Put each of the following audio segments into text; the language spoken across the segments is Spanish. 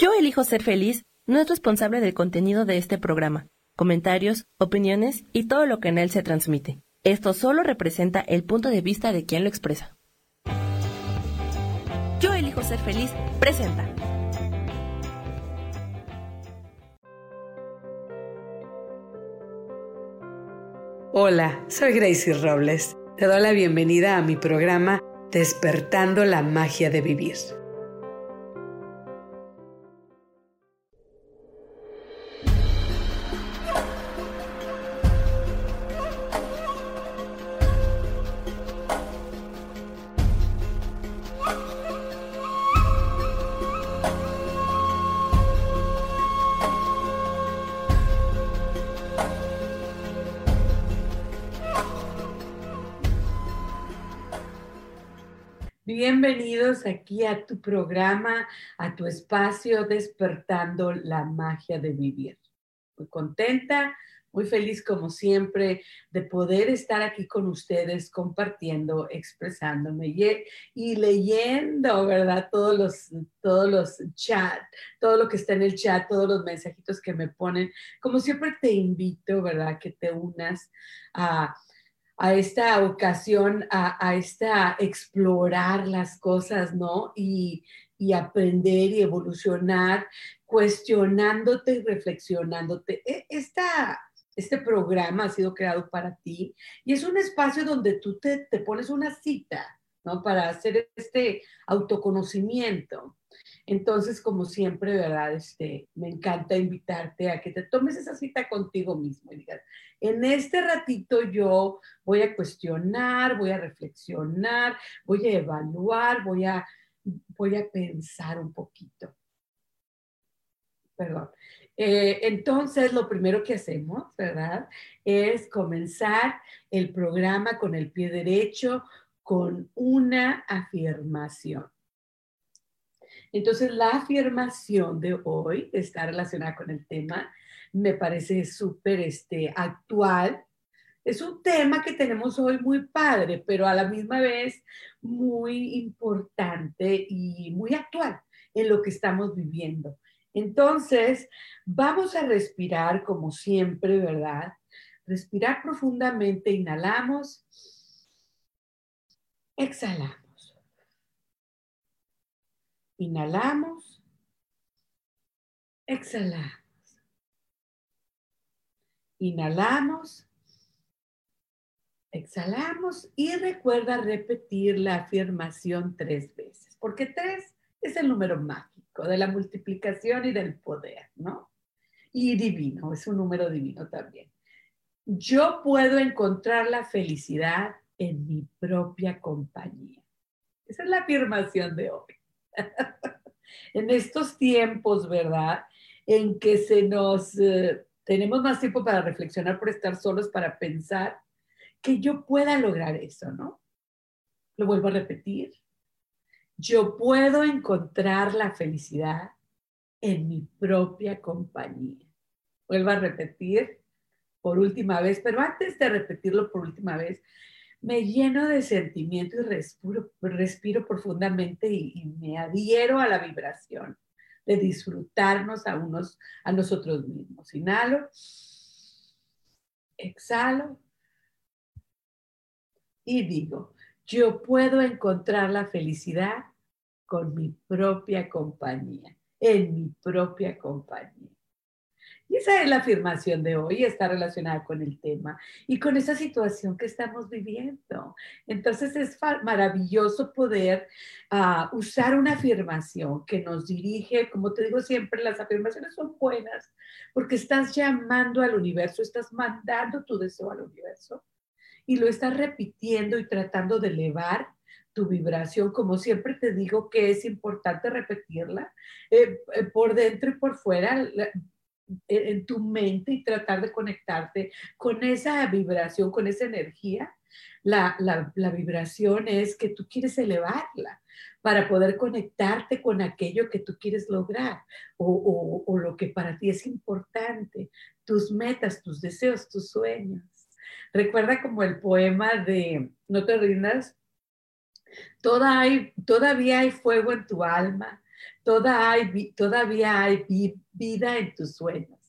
Yo elijo ser feliz no es responsable del contenido de este programa, comentarios, opiniones y todo lo que en él se transmite. Esto solo representa el punto de vista de quien lo expresa. Yo elijo ser feliz presenta. Hola, soy Gracie Robles. Te doy la bienvenida a mi programa Despertando la magia de vivir. Aquí a tu programa, a tu espacio Despertando la magia de vivir. Muy contenta, muy feliz como siempre de poder estar aquí con ustedes compartiendo, expresándome y, leyendo, ¿verdad? Todos los, todos los chats, todo lo que está en el chat, todos los mensajitos que me ponen. Como siempre te invito, ¿verdad? Que te unas a a esta ocasión, a, esta explorar las cosas, ¿no? Y, aprender y evolucionar, cuestionándote y reflexionándote. E, esta, este programa ha sido creado para ti y es un espacio donde tú te, te pones una cita, ¿no? Para hacer este autoconocimiento. Entonces, como siempre, ¿verdad? Este, me encanta invitarte a que te tomes esa cita contigo mismo y digas, en este ratito yo voy a cuestionar, voy a reflexionar, voy a evaluar, voy a, voy a pensar un poquito. Perdón. Eh, entonces, lo primero que hacemos, ¿verdad? Es comenzar el programa con el pie derecho, con una afirmación. Entonces, la afirmación de hoy está relacionada con el tema, me parece súper este, actual. Es un tema que tenemos hoy muy padre, pero a la misma vez muy importante y muy actual en lo que estamos viviendo. Entonces, vamos a respirar como siempre, ¿verdad? Respirar profundamente, inhalamos, exhalamos. Inhalamos. Exhalamos. Inhalamos. Exhalamos y recuerda repetir la afirmación tres veces, porque tres es el número mágico de la multiplicación y del poder, ¿no? Y divino, es un número divino también. Yo puedo encontrar la felicidad en mi propia compañía. Esa es la afirmación de hoy. en estos tiempos, ¿verdad? En que se nos, eh, tenemos más tiempo para reflexionar por estar solos, para pensar que yo pueda lograr eso, ¿no? Lo vuelvo a repetir. Yo puedo encontrar la felicidad en mi propia compañía. Vuelvo a repetir por última vez, pero antes de repetirlo por última vez, me lleno de sentimiento y respiro, profundamente y, me adhiero a la vibración de disfrutarnos a, unos, a nosotros mismos. Inhalo, exhalo y digo, yo puedo encontrar la felicidad con mi propia compañía, en mi propia compañía. Y esa es la afirmación de hoy, está relacionada con el tema y con esa situación que estamos viviendo. Entonces es maravilloso poder ah, usar una afirmación que nos dirige, como te digo siempre, las afirmaciones son buenas porque estás llamando al universo, estás mandando tu deseo al universo y lo estás repitiendo y tratando de elevar tu vibración, como siempre te digo que es importante repetirla eh, eh, por dentro y por fuera, en tu mente y tratar de conectarte con esa vibración, con esa energía. La, vibración es que tú quieres elevarla para poder conectarte con aquello que tú quieres lograr o, o lo que para ti es importante, tus metas, tus deseos, tus sueños. Recuerda como el poema de No te rindas, Toda hay, todavía hay fuego en tu alma, todavía hay vida en tus sueños.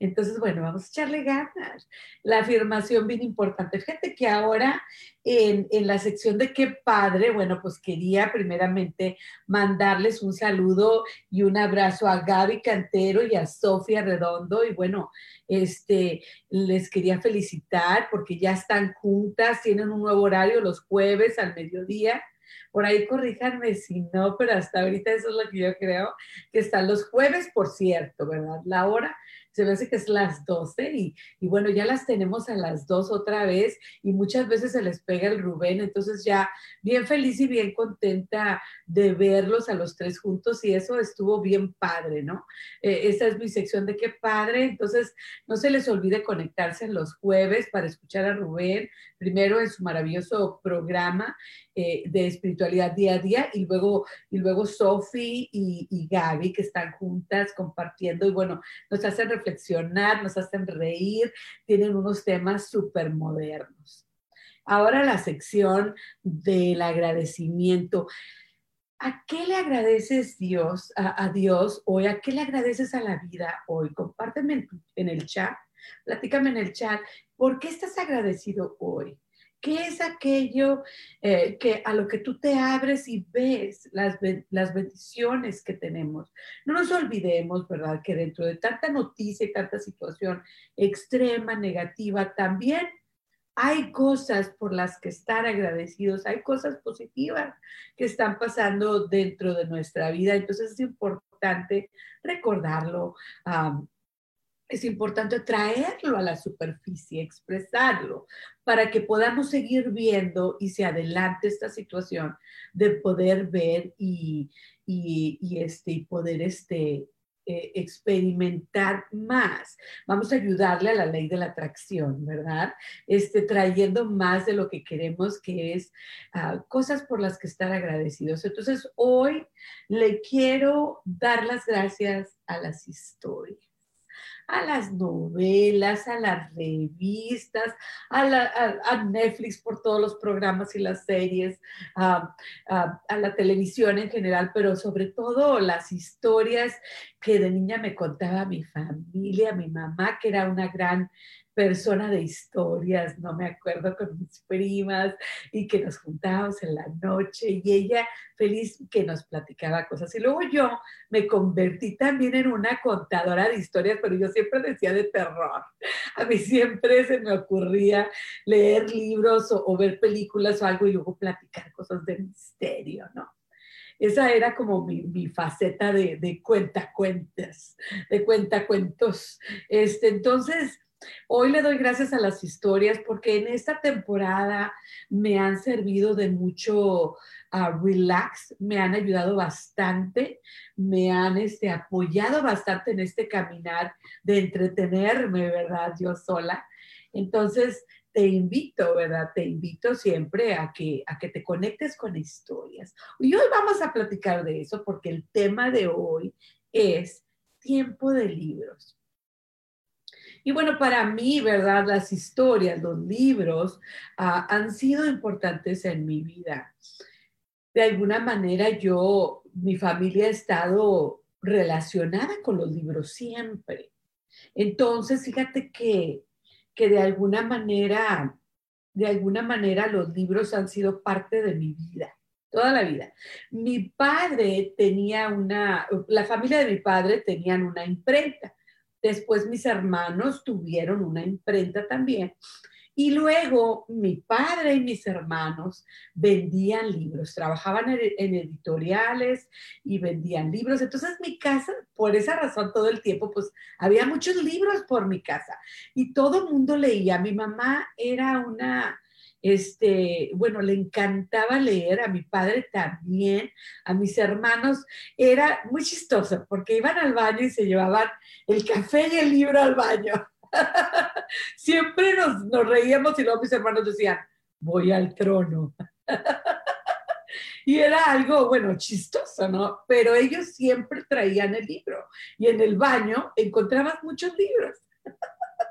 Entonces, bueno, vamos a echarle ganas. La afirmación bien importante. Fíjate que ahora en, la sección de qué padre, bueno, pues quería primeramente mandarles un saludo y un abrazo a Gaby Cantero y a Sofía Redondo. Y bueno, este, les quería felicitar porque ya están juntas, tienen un nuevo horario los jueves al mediodía. Por ahí corríjanme si no, pero hasta ahorita eso es lo que yo creo, que están los jueves, por cierto, ¿verdad? La hora se me hace que es las 12 y, y, bueno, ya las tenemos a las 2 otra vez y muchas veces se les pega el Rubén, entonces ya bien feliz y bien contenta de verlos a los tres juntos y eso estuvo bien padre, ¿no? Eh, esa es mi sección de qué padre, entonces no se les olvide conectarse los jueves para escuchar a Rubén, primero en su maravilloso programa eh, de espiritualidad día a día y luego, y luego Sofi y, y Gaby que están juntas compartiendo y bueno, nos hacen reflexionar, nos hacen reír, tienen unos temas súper modernos. Ahora la sección del agradecimiento. ¿A qué le agradeces Dios, a, Dios hoy? ¿A qué le agradeces a la vida hoy? Compárteme en el chat, platícame en el chat. ¿Por qué estás agradecido hoy? ¿Qué es aquello eh, que a lo que tú te abres y ves las, las bendiciones que tenemos? No nos olvidemos, ¿verdad?, que dentro de tanta noticia y tanta situación extrema, negativa, también hay cosas por las que estar agradecidos, hay cosas positivas que están pasando dentro de nuestra vida. Entonces es importante recordarlo, es importante traerlo a la superficie, expresarlo, para que podamos seguir viendo y se adelante esta situación de poder ver y, y, este, poder este, eh, experimentar más. Vamos a ayudarle a la ley de la atracción, ¿verdad? Este, trayendo más de lo que queremos, que es ah, cosas por las que estar agradecidos. Entonces, hoy le quiero dar las gracias a las historias a las novelas, a las revistas, a, Netflix por todos los programas y las series, a, la televisión en general, pero sobre todo las historias que de niña me contaba mi familia, mi mamá, que era una gran persona de historias, no me acuerdo, con mis primas y que nos juntábamos en la noche y ella feliz que nos platicaba cosas. Y luego yo me convertí también en una contadora de historias, pero yo siempre decía de terror. A mí siempre se me ocurría leer libros o, ver películas o algo y luego platicar cosas de misterio, ¿no? esa era como mi, faceta de, de cuentacuentas, de cuentacuentos. Este, entonces, Hoy le doy gracias a las historias porque en esta temporada me han servido de mucho ah, relax, me han ayudado bastante, me han este, apoyado bastante en este caminar de entretenerme, ¿verdad? Yo sola. Entonces, te invito, ¿verdad? Te invito siempre a que, a que te conectes con historias. Y hoy vamos a platicar de eso porque el tema de hoy es tiempo de libros. Y bueno, para mí, ¿verdad? Las historias, los libros ah, han sido importantes en mi vida. De alguna manera yo, mi familia ha estado relacionada con los libros siempre. Entonces, fíjate que, que de alguna manera, de alguna manera los libros han sido parte de mi vida toda la vida. Mi padre tenía una, la familia de mi padre tenían una imprenta. Después mis hermanos tuvieron una imprenta también. Y luego mi padre y mis hermanos vendían libros, trabajaban en, editoriales y vendían libros. Entonces mi casa, por esa razón todo el tiempo, pues había muchos libros por mi casa y todo el mundo leía. Mi mamá era una este, bueno, le encantaba leer, a mi padre también, a mis hermanos, era muy chistoso porque iban al baño y se llevaban el café y el libro al baño. Siempre nos, nos reíamos y luego mis hermanos decían, voy al trono. y era algo, bueno, chistoso, ¿no? Pero ellos siempre traían el libro y en el baño encontrabas muchos libros.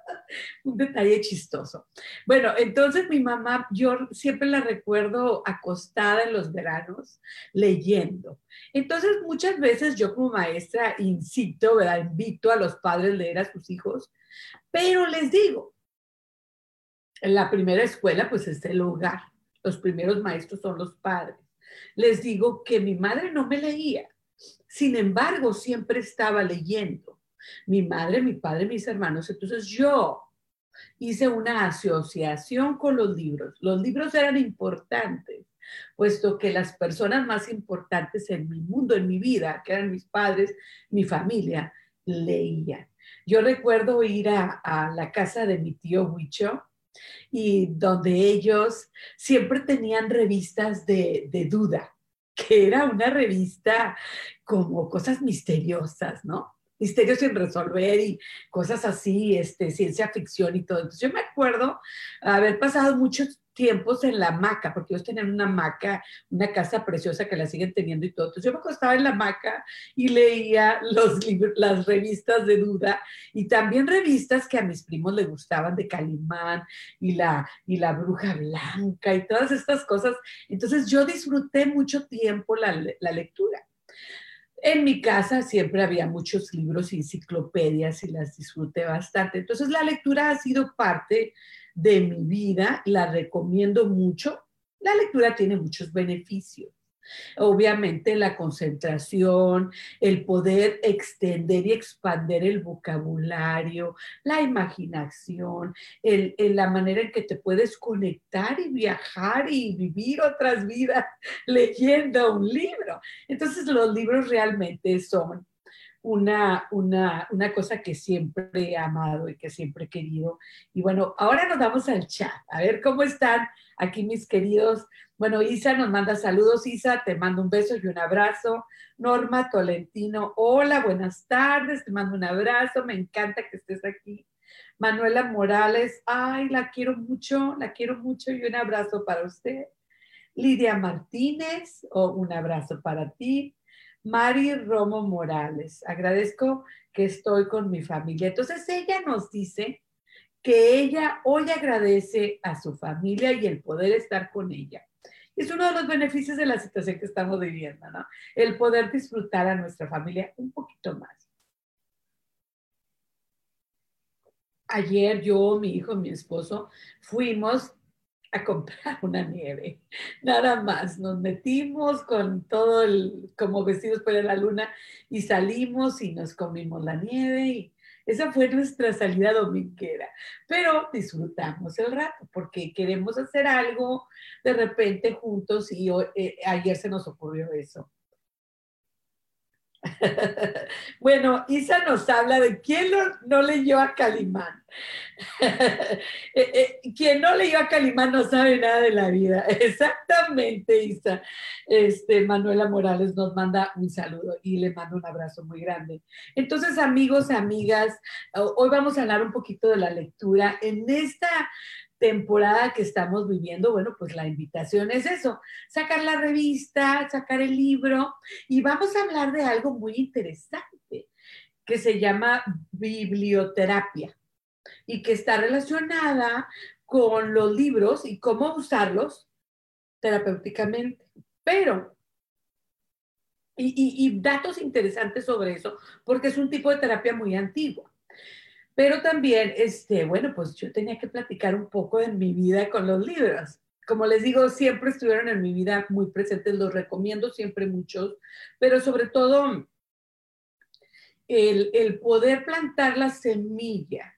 un detalle chistoso. Bueno, entonces mi mamá, yo siempre la recuerdo acostada en los veranos leyendo. Entonces muchas veces yo como maestra incito, ¿verdad? Invito a los padres a leer a sus hijos, pero les digo, en la primera escuela pues es el hogar, los primeros maestros son los padres. Les digo que mi madre no me leía, sin embargo siempre estaba leyendo mi madre, mi padre, mis hermanos. Entonces yo hice una asociación con los libros. Los libros eran importantes, puesto que las personas más importantes en mi mundo, en mi vida, que eran mis padres, mi familia, leían. Yo recuerdo ir a, la casa de mi tío Huicho y donde ellos siempre tenían revistas de, de duda, que era una revista como cosas misteriosas, ¿no? Misterios sin resolver y cosas así, este, ciencia ficción y todo. Entonces yo me acuerdo haber pasado muchos tiempos en la hamaca, porque ellos tenían una hamaca, una casa preciosa que la siguen teniendo y todo. Entonces yo me acostaba en la hamaca y leía los las revistas de duda y también revistas que a mis primos les gustaban de Calimán y la, y la bruja blanca y todas estas cosas. Entonces yo disfruté mucho tiempo la, la lectura. En mi casa siempre había muchos libros y enciclopedias y las disfruté bastante. Entonces la lectura ha sido parte de mi vida, la recomiendo mucho. La lectura tiene muchos beneficios. Obviamente la concentración, el poder extender y expander el vocabulario, la imaginación, la manera en que te puedes conectar y viajar y vivir otras vidas leyendo un libro. Entonces los libros realmente son una, una, una, cosa que siempre he amado y que siempre he querido. Y bueno, ahora nos vamos al chat. A ver cómo están aquí mis queridos. Bueno, Isa nos manda saludos. Isa, te mando un beso y un abrazo. Norma Tolentino, hola, buenas tardes. Te mando un abrazo. Me encanta que estés aquí. Manuela Morales, ay, la quiero mucho, la quiero mucho y un abrazo para usted. Lidia Martínez, oh, un abrazo para ti. Mari Romo Morales. Agradezco que estoy con mi familia. Entonces ella nos dice que ella hoy agradece a su familia y el poder estar con ella. Es uno de los beneficios de la situación que estamos viviendo, ¿no? El poder disfrutar a nuestra familia un poquito más. Ayer yo, mi hijo, mi esposo, fuimos a comprar una nieve. Nada más, nos metimos con todo el, como vestidos para la luna y salimos y nos comimos la nieve y esa fue nuestra salida dominguera. Pero disfrutamos el rato porque queremos hacer algo de repente juntos y eh, ayer se nos ocurrió eso. bueno, Isa nos habla de quién no leyó a Calimán. Eh, eh, quien no leyó a Calimán no sabe nada de la vida. Exactamente, Isa. Este, Manuela Morales nos manda un saludo y le mando un abrazo muy grande. Entonces, amigos, amigas, hoy vamos a hablar un poquito de la lectura. En esta temporada que estamos viviendo, bueno, pues la invitación es eso, sacar la revista, sacar el libro y vamos a hablar de algo muy interesante que se llama biblioterapia y que está relacionada con los libros y cómo usarlos terapéuticamente. Pero, y, datos interesantes sobre eso, porque es un tipo de terapia muy antigua. Pero también, este, bueno, pues yo tenía que platicar un poco de mi vida con los libros. Como les digo, siempre estuvieron en mi vida muy presentes, los recomiendo siempre muchos, pero sobre todo el, el poder plantar la semilla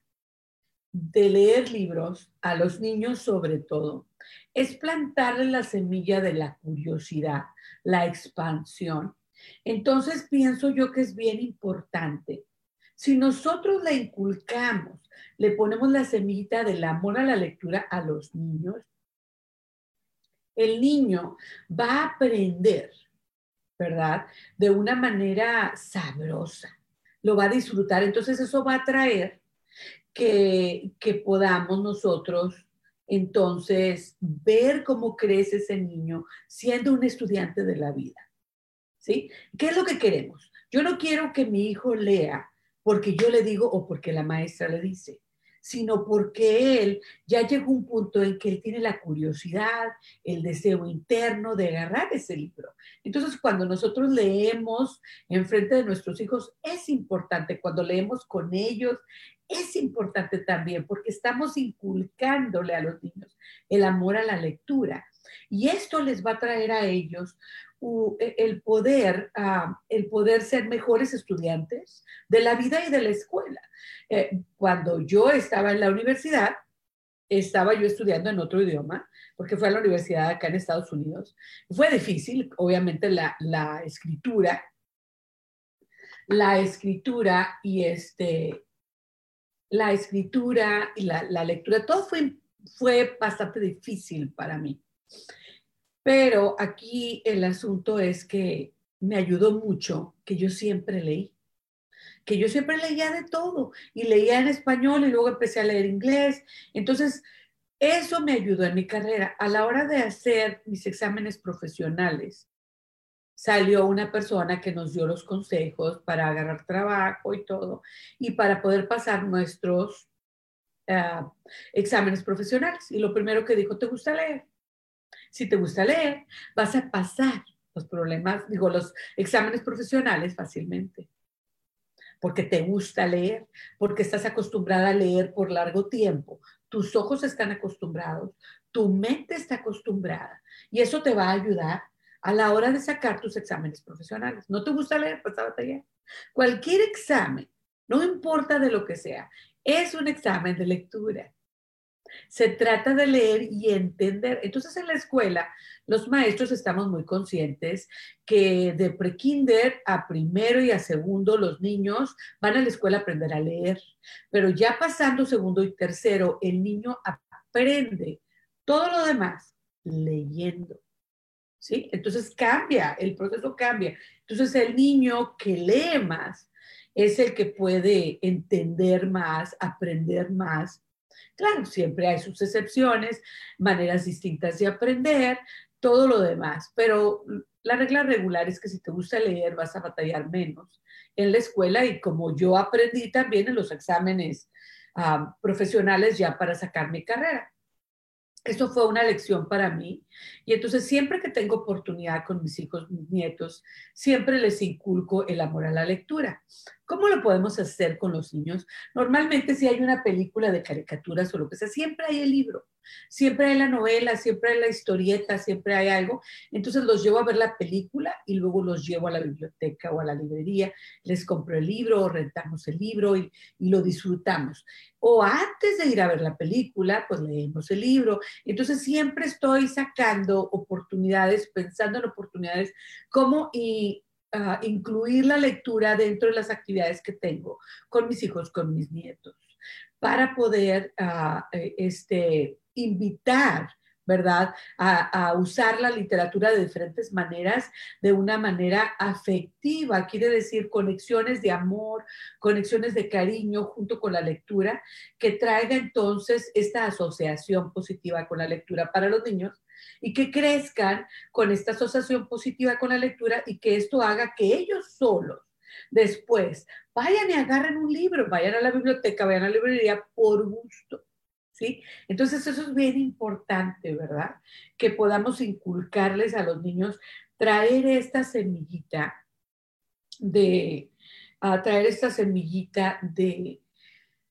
de leer libros a los niños sobre todo es plantarle la semilla de la curiosidad, la expansión. Entonces pienso yo que es bien importante si nosotros le inculcamos, le ponemos la semillita del amor a la lectura a los niños, el niño va a aprender, ¿verdad? De una manera sabrosa, lo va a disfrutar. Entonces eso va a traer que, que podamos nosotros entonces ver cómo crece ese niño siendo un estudiante de la vida. ¿Sí? ¿Qué es lo que queremos? Yo no quiero que mi hijo lea porque yo le digo o porque la maestra le dice, sino porque él ya llegó a un punto en que él tiene la curiosidad, el deseo interno de agarrar ese libro. Entonces, cuando nosotros leemos en frente de nuestros hijos, es importante, cuando leemos con ellos, es importante también porque estamos inculcándole a los niños el amor a la lectura. Y esto les va a traer a ellos el poder, ah, el poder ser mejores estudiantes de la vida y de la escuela. Eh, cuando yo estaba en la universidad, estaba yo estudiando en otro idioma, porque fue a la universidad acá en Estados Unidos. Fue difícil, obviamente, la, la escritura, la escritura y este, la escritura y la, la lectura, todo fue, fue bastante difícil para mí. Pero aquí el asunto es que me ayudó mucho que yo siempre leí, que yo siempre leía de todo y leía en español y luego empecé a leer inglés. Entonces, eso me ayudó en mi carrera. A la hora de hacer mis exámenes profesionales, salió una persona que nos dio los consejos para agarrar trabajo y todo, y para poder pasar nuestros ah, exámenes profesionales. Y lo primero que dijo, ¿te gusta leer? Si te gusta leer, vas a pasar los problemas, digo, los exámenes profesionales fácilmente. Porque te gusta leer, porque estás acostumbrada a leer por largo tiempo, tus ojos están acostumbrados, tu mente está acostumbrada y eso te va a ayudar a la hora de sacar tus exámenes profesionales. ¿No te gusta leer? Pues a batallar. Cualquier examen, no importa de lo que sea, es un examen de lectura. Se trata de leer y entender. Entonces en la escuela los maestros estamos muy conscientes que de prekinder a primero y a segundo los niños van a la escuela a aprender a leer, pero ya pasando segundo y tercero el niño aprende todo lo demás leyendo. ¿Sí? Entonces cambia, el proceso cambia. Entonces el niño que lee más es el que puede entender más, aprender más Claro, siempre hay sus excepciones, maneras distintas de aprender, todo lo demás, pero la regla regular es que si te gusta leer vas a batallar menos en la escuela y como yo aprendí también en los exámenes ah, profesionales ya para sacar mi carrera. Eso fue una lección para mí. Y entonces siempre que tengo oportunidad con mis hijos, mis nietos, siempre les inculco el amor a la lectura. ¿Cómo lo podemos hacer con los niños? Normalmente si hay una película de caricaturas o lo que sea, siempre hay el libro, siempre hay la novela, siempre hay la historieta, siempre hay algo. Entonces los llevo a ver la película y luego los llevo a la biblioteca o a la librería, les compro el libro o rentamos el libro y, y lo disfrutamos. O antes de ir a ver la película, pues leemos el libro. Entonces siempre estoy sacando oportunidades, pensando en oportunidades, cómo y incluir la lectura dentro de las actividades que tengo con mis hijos, con mis nietos, para poder ah, eh, este, invitar, ¿verdad?, a, usar la literatura de diferentes maneras, de una manera afectiva, quiere decir conexiones de amor, conexiones de cariño junto con la lectura, que traiga entonces esta asociación positiva con la lectura para los niños y que crezcan con esta asociación positiva con la lectura y que esto haga que ellos solos después vayan y agarren un libro, vayan a la biblioteca, vayan a la librería por gusto. Entonces eso es bien importante, ¿verdad? Que podamos inculcarles a los niños, traer esta semillita de, a traer esta semillita de,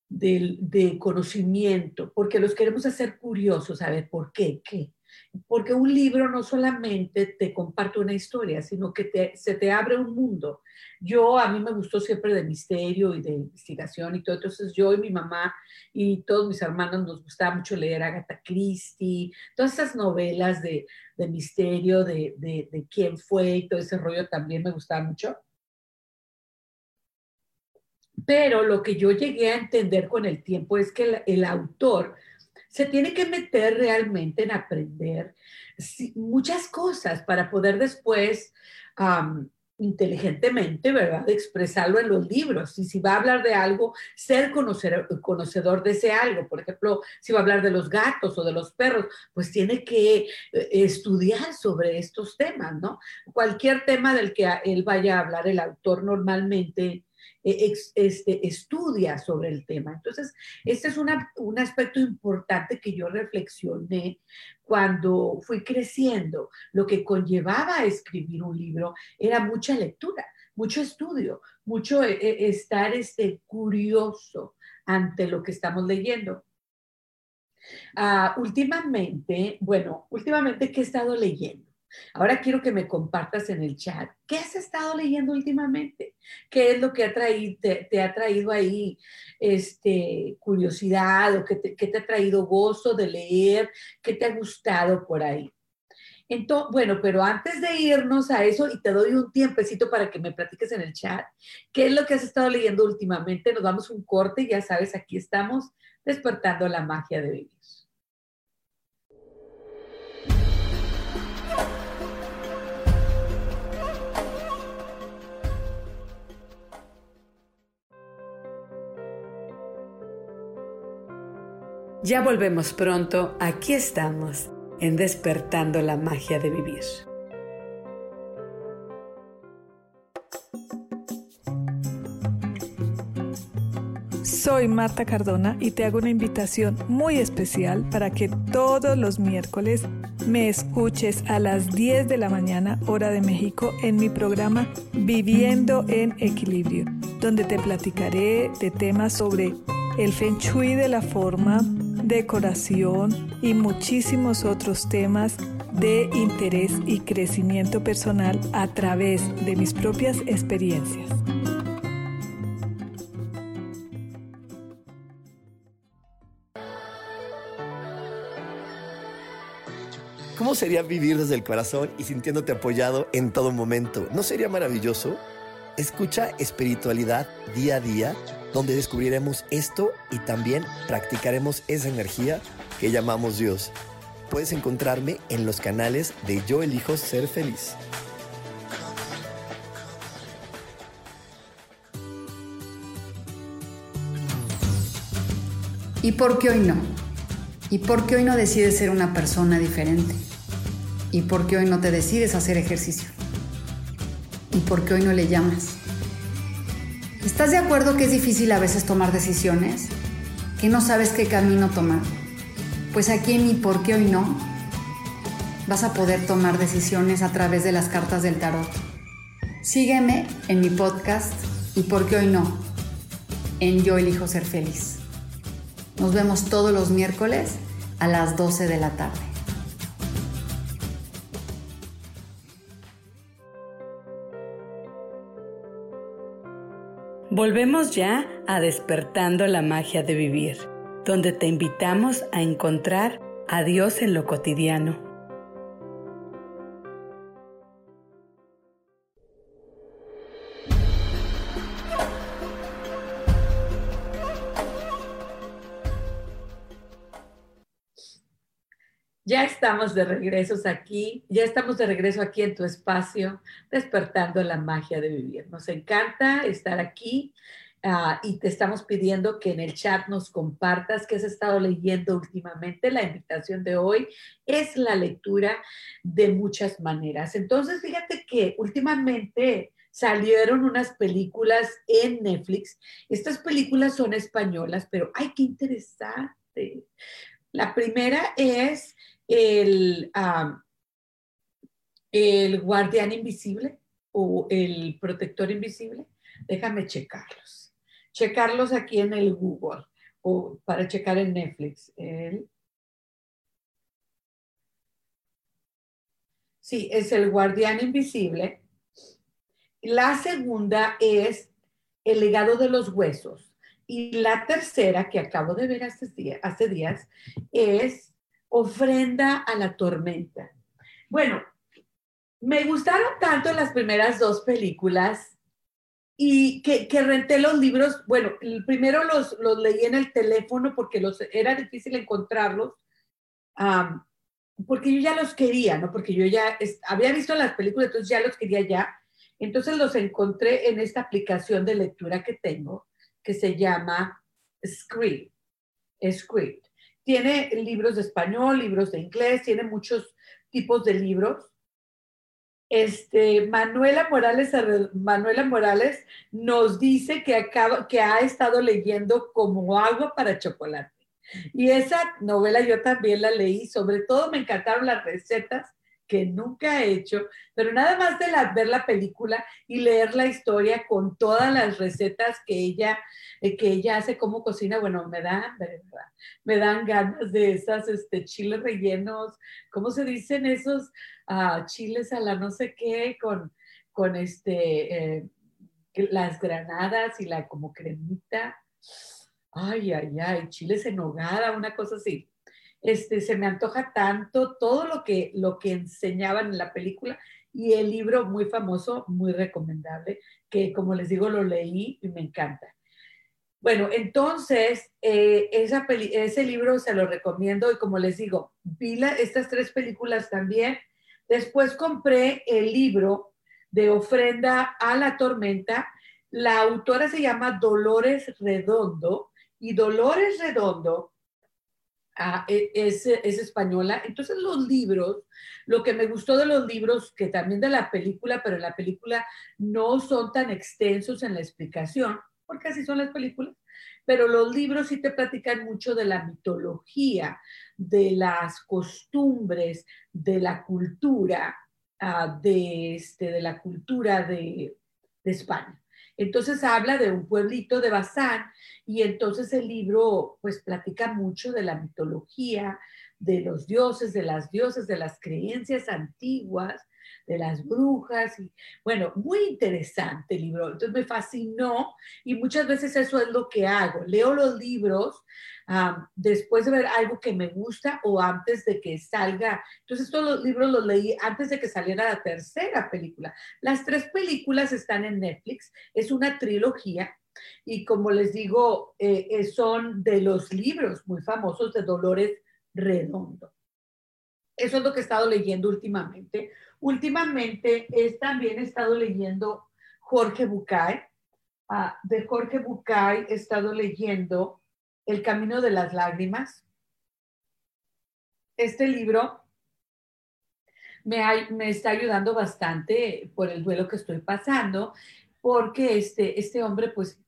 de, de, conocimiento, porque los queremos hacer curiosos, a ver, ¿por qué? ¿Qué? Porque un libro no solamente te comparte una historia, sino que se te abre un mundo. Yo, a mí me gustó siempre de misterio y de investigación y todo, entonces yo y mi mamá y todos mis hermanos nos gustaba mucho leer Agatha Christie, todas esas novelas de, misterio, de, quién fue y todo ese rollo también me gustaba mucho. Pero lo que yo llegué a entender con el tiempo es que el autor se tiene que meter realmente en aprender muchas cosas para poder después inteligentemente, ¿verdad?, expresarlo en los libros. Y si va a hablar de algo, ser conocedor de ese algo. Por ejemplo, si va a hablar de los gatos o de los perros, pues tiene que eh, estudiar sobre estos temas, ¿no? Cualquier tema del que él vaya a hablar, el autor normalmente eh, este, estudia sobre el tema. Entonces, este es un aspecto importante que yo reflexioné cuando fui creciendo. Lo que conllevaba a escribir un libro era mucha lectura, mucho estudio, mucho eh, eh, estar este, curioso ante lo que estamos leyendo. Ah, últimamente, bueno, últimamente, ¿qué he estado leyendo? Ahora quiero que me compartas en el chat. ¿Qué has estado leyendo últimamente? ¿Qué es lo que ha traído, te, ha traído ahí este, curiosidad o qué te, te, ha traído gozo de leer? ¿Qué te ha gustado por ahí? Entonces, bueno, pero antes de irnos a eso, y te doy un tiempecito para que me platiques en el chat, ¿qué es lo que has estado leyendo últimamente? Nos damos un corte, ya sabes, aquí estamos despertando la magia de vivir. Ya volvemos pronto, aquí estamos, en despertando la magia de vivir. Soy Marta Cardona y te hago una invitación muy especial para que todos los miércoles me escuches a las 10 de la mañana hora de México en mi programa Viviendo en Equilibrio, donde te platicaré de temas sobre el feng shui de la forma, decoración y muchísimos otros temas de interés y crecimiento personal a través de mis propias experiencias. ¿Cómo sería vivir desde el corazón y sintiéndote apoyado en todo momento? ¿No sería maravilloso? Escucha espiritualidad día a día donde descubriremos esto y también practicaremos esa energía que llamamos Dios. Puedes encontrarme en los canales de Yo elijo ser feliz. ¿Y por qué hoy no? ¿Y por qué hoy no decides ser una persona diferente? ¿Y por qué hoy no te decides hacer ejercicio? ¿Y por qué hoy no le llamas? ¿Estás de acuerdo que es difícil a veces tomar decisiones? ¿Que no sabes qué camino tomar? Pues aquí en mi por qué hoy no vas a poder tomar decisiones a través de las cartas del tarot. Sígueme en mi podcast y por qué hoy no en Yo elijo ser feliz. Nos vemos todos los miércoles a las 12 de la tarde. Volvemos ya a despertando la magia de vivir, donde te invitamos a encontrar a Dios en lo cotidiano. Ya estamos de regreso aquí, ya estamos de regreso aquí en tu espacio, despertando la magia de vivir. Nos encanta estar aquí ah, y te estamos pidiendo que en el chat nos compartas qué has estado leyendo últimamente. La invitación de hoy es la lectura de muchas maneras. Entonces, fíjate que últimamente salieron unas películas en Netflix. Estas películas son españolas, pero ¡ay, qué interesante! La primera es el, el guardián invisible o el protector invisible. Déjame checarlos. Checarlos aquí en el Google o para checar en Netflix. Sí, es el guardián invisible. La segunda es el legado de los huesos. Y la tercera, que acabo de ver hace días, es ofrenda a la tormenta. Bueno, me gustaron tanto las primeras dos películas y que, renté los libros. Bueno, primero los, los, leí en el teléfono porque los, era difícil encontrarlos, porque yo ya los quería, ¿no? Porque yo ya había visto las películas, entonces ya los quería ya. Entonces los encontré en esta aplicación de lectura que tengo, que se llama Script. Script. Tiene libros de español, libros de inglés, tiene muchos tipos de libros. este, Manuela Morales, Manuela Morales nos dice que, acaba, que ha estado leyendo como agua para chocolate. Y esa novela yo también la leí, sobre todo me encantaron las recetas que nunca he hecho, pero nada más de ver la película y leer la historia con todas las recetas que ella, eh, que ella hace como cocina, bueno, me dan, me dan ganas de esas este, chiles rellenos, ¿cómo se dicen esos ah, chiles a la no sé qué con, con este, eh, las granadas y la como cremita? Ay, ay, ay, chiles en hogada, una cosa así este, se me antoja tanto todo lo que, lo que enseñaban en la película y el libro muy famoso, muy recomendable, que como les digo lo leí y me encanta. Bueno, entonces, eh, esa ese libro se lo recomiendo y como les digo, vi estas tres películas también. Después compré el libro de Ofrenda a la Tormenta. La autora se llama Dolores Redondo y Dolores Redondo Ah, e, es, es, española. Entonces los libros, lo que me gustó de los libros, que también de la película, pero la película no son tan extensos en la explicación, porque así son las películas, pero los libros sí te platican mucho de la mitología, de las costumbres, de la cultura, ah, de, este, de la cultura de, de España. Entonces habla de un pueblito de Bazán y entonces el libro pues platica mucho de la mitología, de los dioses, de las dioses, de las creencias antiguas, de las brujas. Y, bueno, muy interesante el libro. Entonces me fascinó y muchas veces eso es lo que hago. Leo los libros después de ver algo que me gusta o antes de que salga. Entonces todos los libros los leí antes de que saliera la tercera película. Las tres películas están en Netflix. Es una trilogía. Y como les digo, eh, eh, son de los libros muy famosos de Dolores Redondo. Eso es lo que he estado leyendo últimamente. Últimamente es, también he estado leyendo Jorge Bucay. Ah, de Jorge Bucay he estado leyendo El Camino de las Lágrimas. Este libro me, está ayudando bastante por el duelo que estoy pasando, porque este, este hombre pues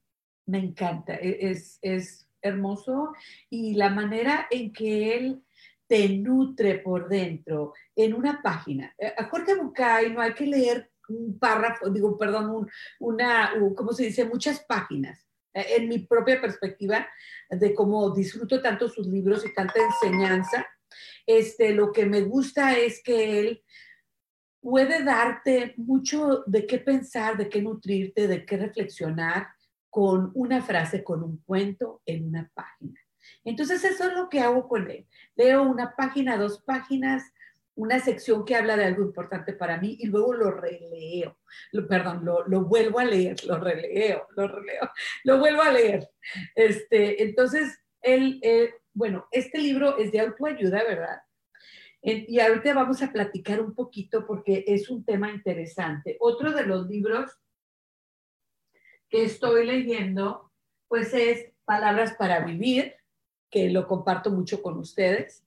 me encanta, e, es, es hermoso y la manera en que él te nutre por dentro en una página. Eh, a Jorge Bucay no hay que leer un párrafo, digo, perdón, un, una, ¿cómo se dice? Muchas páginas. Eh, en mi propia perspectiva de cómo disfruto tanto sus libros y tanta enseñanza, este, lo que me gusta es que él puede darte mucho de qué pensar, de qué nutrirte, de qué reflexionar con una frase, con un cuento en una página. Entonces eso es lo que hago con él. Leo una página, dos páginas, una sección que habla de algo importante para mí y luego lo releo. perdón, lo, vuelvo a leer, lo releo, lo releo, lo vuelvo a leer. Este, entonces, él, bueno, este libro es de autoayuda, ¿verdad? Y ahorita vamos a platicar un poquito porque es un tema interesante. Otro de los libros que estoy leyendo, pues es Palabras para Vivir, que lo comparto mucho con ustedes.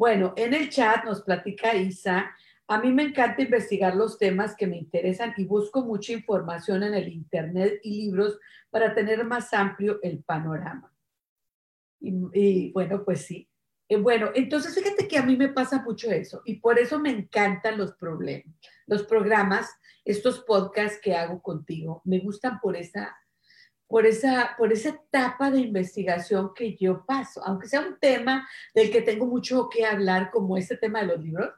Bueno, en el chat nos platica Isa, a mí me encanta investigar los temas que me interesan y busco mucha información en el Internet y libros para tener más amplio el panorama. Y, bueno, pues sí. Eh, bueno, entonces fíjate que a mí me pasa mucho eso y por eso me encantan los problemas, los programas, estos podcasts que hago contigo. Me gustan por esa por esa, por esa etapa de investigación que yo paso, aunque sea un tema del que tengo mucho que hablar, como este tema de los libros.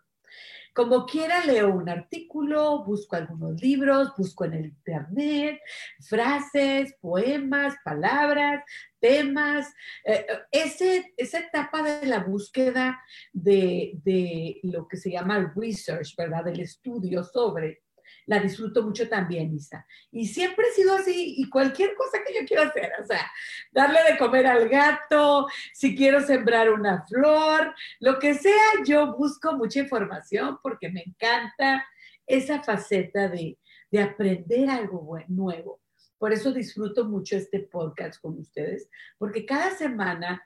Como quiera, leo un artículo, busco algunos libros, busco en el internet frases, poemas, palabras, temas. Eh, ese, esa etapa de la búsqueda de, de lo que se llama research, ¿verdad? Del estudio sobre la disfruto mucho también, Isa. Y siempre he sido así, y cualquier cosa que yo quiero hacer, o sea, darle de comer al gato, si quiero sembrar una flor, lo que sea, yo busco mucha información porque me encanta esa faceta de, aprender algo nuevo. Por eso disfruto mucho este podcast con ustedes, porque cada semana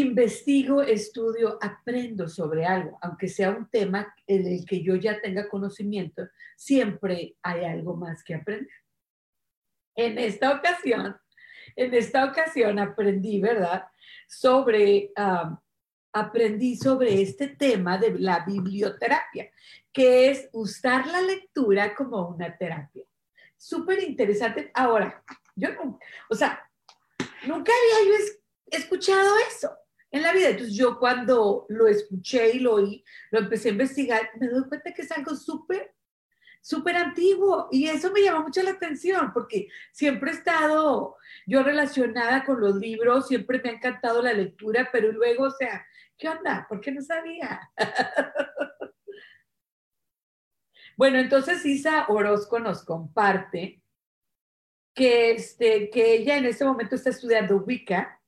investigo, estudio, aprendo sobre algo, aunque sea un tema en el que yo ya tenga conocimiento, siempre hay algo más que aprender. En esta ocasión, en esta ocasión aprendí, ¿verdad? Sobre, aprendí sobre este tema de la biblioterapia, que es usar la lectura como una terapia. Súper interesante. Ahora, yo o sea, nunca había escuchado eso en la vida. Entonces yo cuando lo escuché y lo oí, lo empecé a investigar, me doy cuenta que es algo súper, súper antiguo y eso me llama mucho la atención porque siempre he estado yo relacionada con los libros, siempre me ha encantado la lectura, pero luego, o sea, ¿qué onda? ¿Por qué no sabía? bueno, entonces Isa Orozco nos comparte que, este, que ella en este momento está estudiando Wicca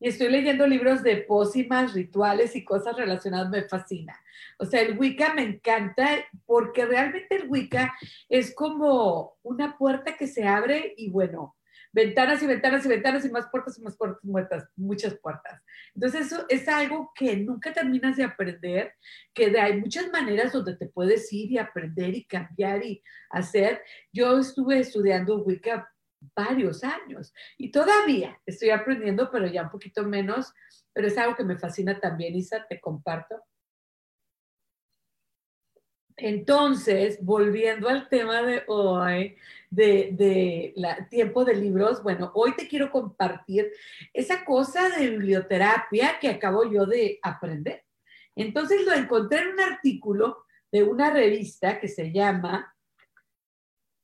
y estoy leyendo libros de pócimas, rituales y cosas relacionadas, me fascina. O sea, el Wicca me encanta porque realmente el Wicca es como una puerta que se abre y bueno, ventanas y ventanas y ventanas y más puertas y más puertas muertas, muchas puertas. Entonces eso es algo que nunca terminas de aprender, que hay muchas maneras donde te puedes ir y aprender y cambiar y hacer. Yo estuve estudiando Wicca varios años y todavía estoy aprendiendo, pero ya un poquito menos, pero es algo que me fascina también, Isa, te comparto. Entonces, volviendo al tema de hoy, de, de la, tiempo de libros, bueno, hoy te quiero compartir esa cosa de biblioterapia que acabo yo de aprender. Entonces lo encontré en un artículo de una revista que se llama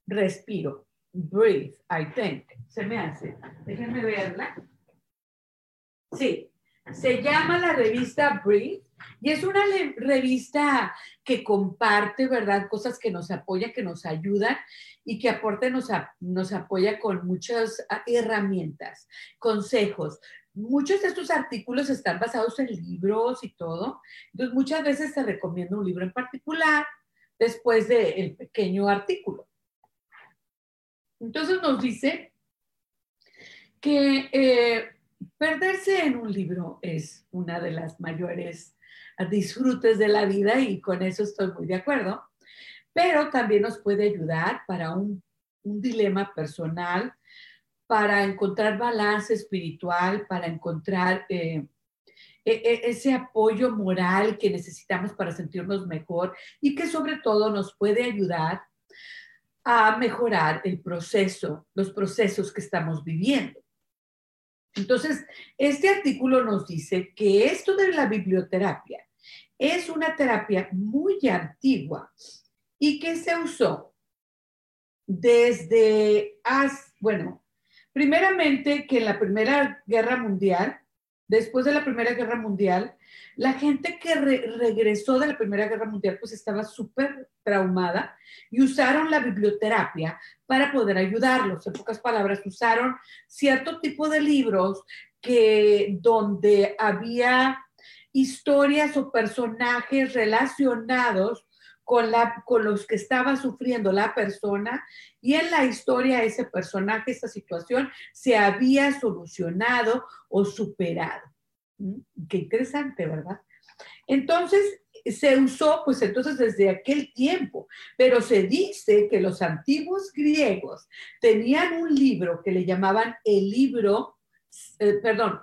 Respiro. Breathe, I think. Se me hace. Déjenme verla. Sí, se llama la revista Breathe y es una revista que comparte, ¿verdad? Cosas que nos apoya, que nos ayudan y que nos, nos apoya con muchas ah, herramientas, consejos. Muchos de estos artículos están basados en libros y todo. Entonces, muchas veces se recomienda un libro en particular después del pequeño artículo. Entonces nos dice que eh, perderse en un libro es una de las mayores disfrutes de la vida y con eso estoy muy de acuerdo, pero también nos puede ayudar para un, dilema personal, para encontrar balance espiritual, para encontrar eh, e, e, ese apoyo moral que necesitamos para sentirnos mejor y que sobre todo nos puede ayudar a mejorar el proceso, los procesos que estamos viviendo. Entonces, este artículo nos dice que esto de la biblioterapia es una terapia muy antigua y que se usó desde, bueno, primeramente que en la Primera Guerra Mundial, después de la Primera Guerra Mundial, la gente que regresó de la Primera Guerra Mundial pues estaba súper traumada y usaron la biblioterapia para poder ayudarlos. En pocas palabras, usaron cierto tipo de libros que donde había historias o personajes relacionados con, la, con los que estaba sufriendo la persona y en la historia ese personaje, esa situación se había solucionado o superado. Mm, qué interesante, ¿verdad? Entonces, se usó, pues entonces desde aquel tiempo, pero se dice que los antiguos griegos tenían un libro que le llamaban el libro, eh, perdón,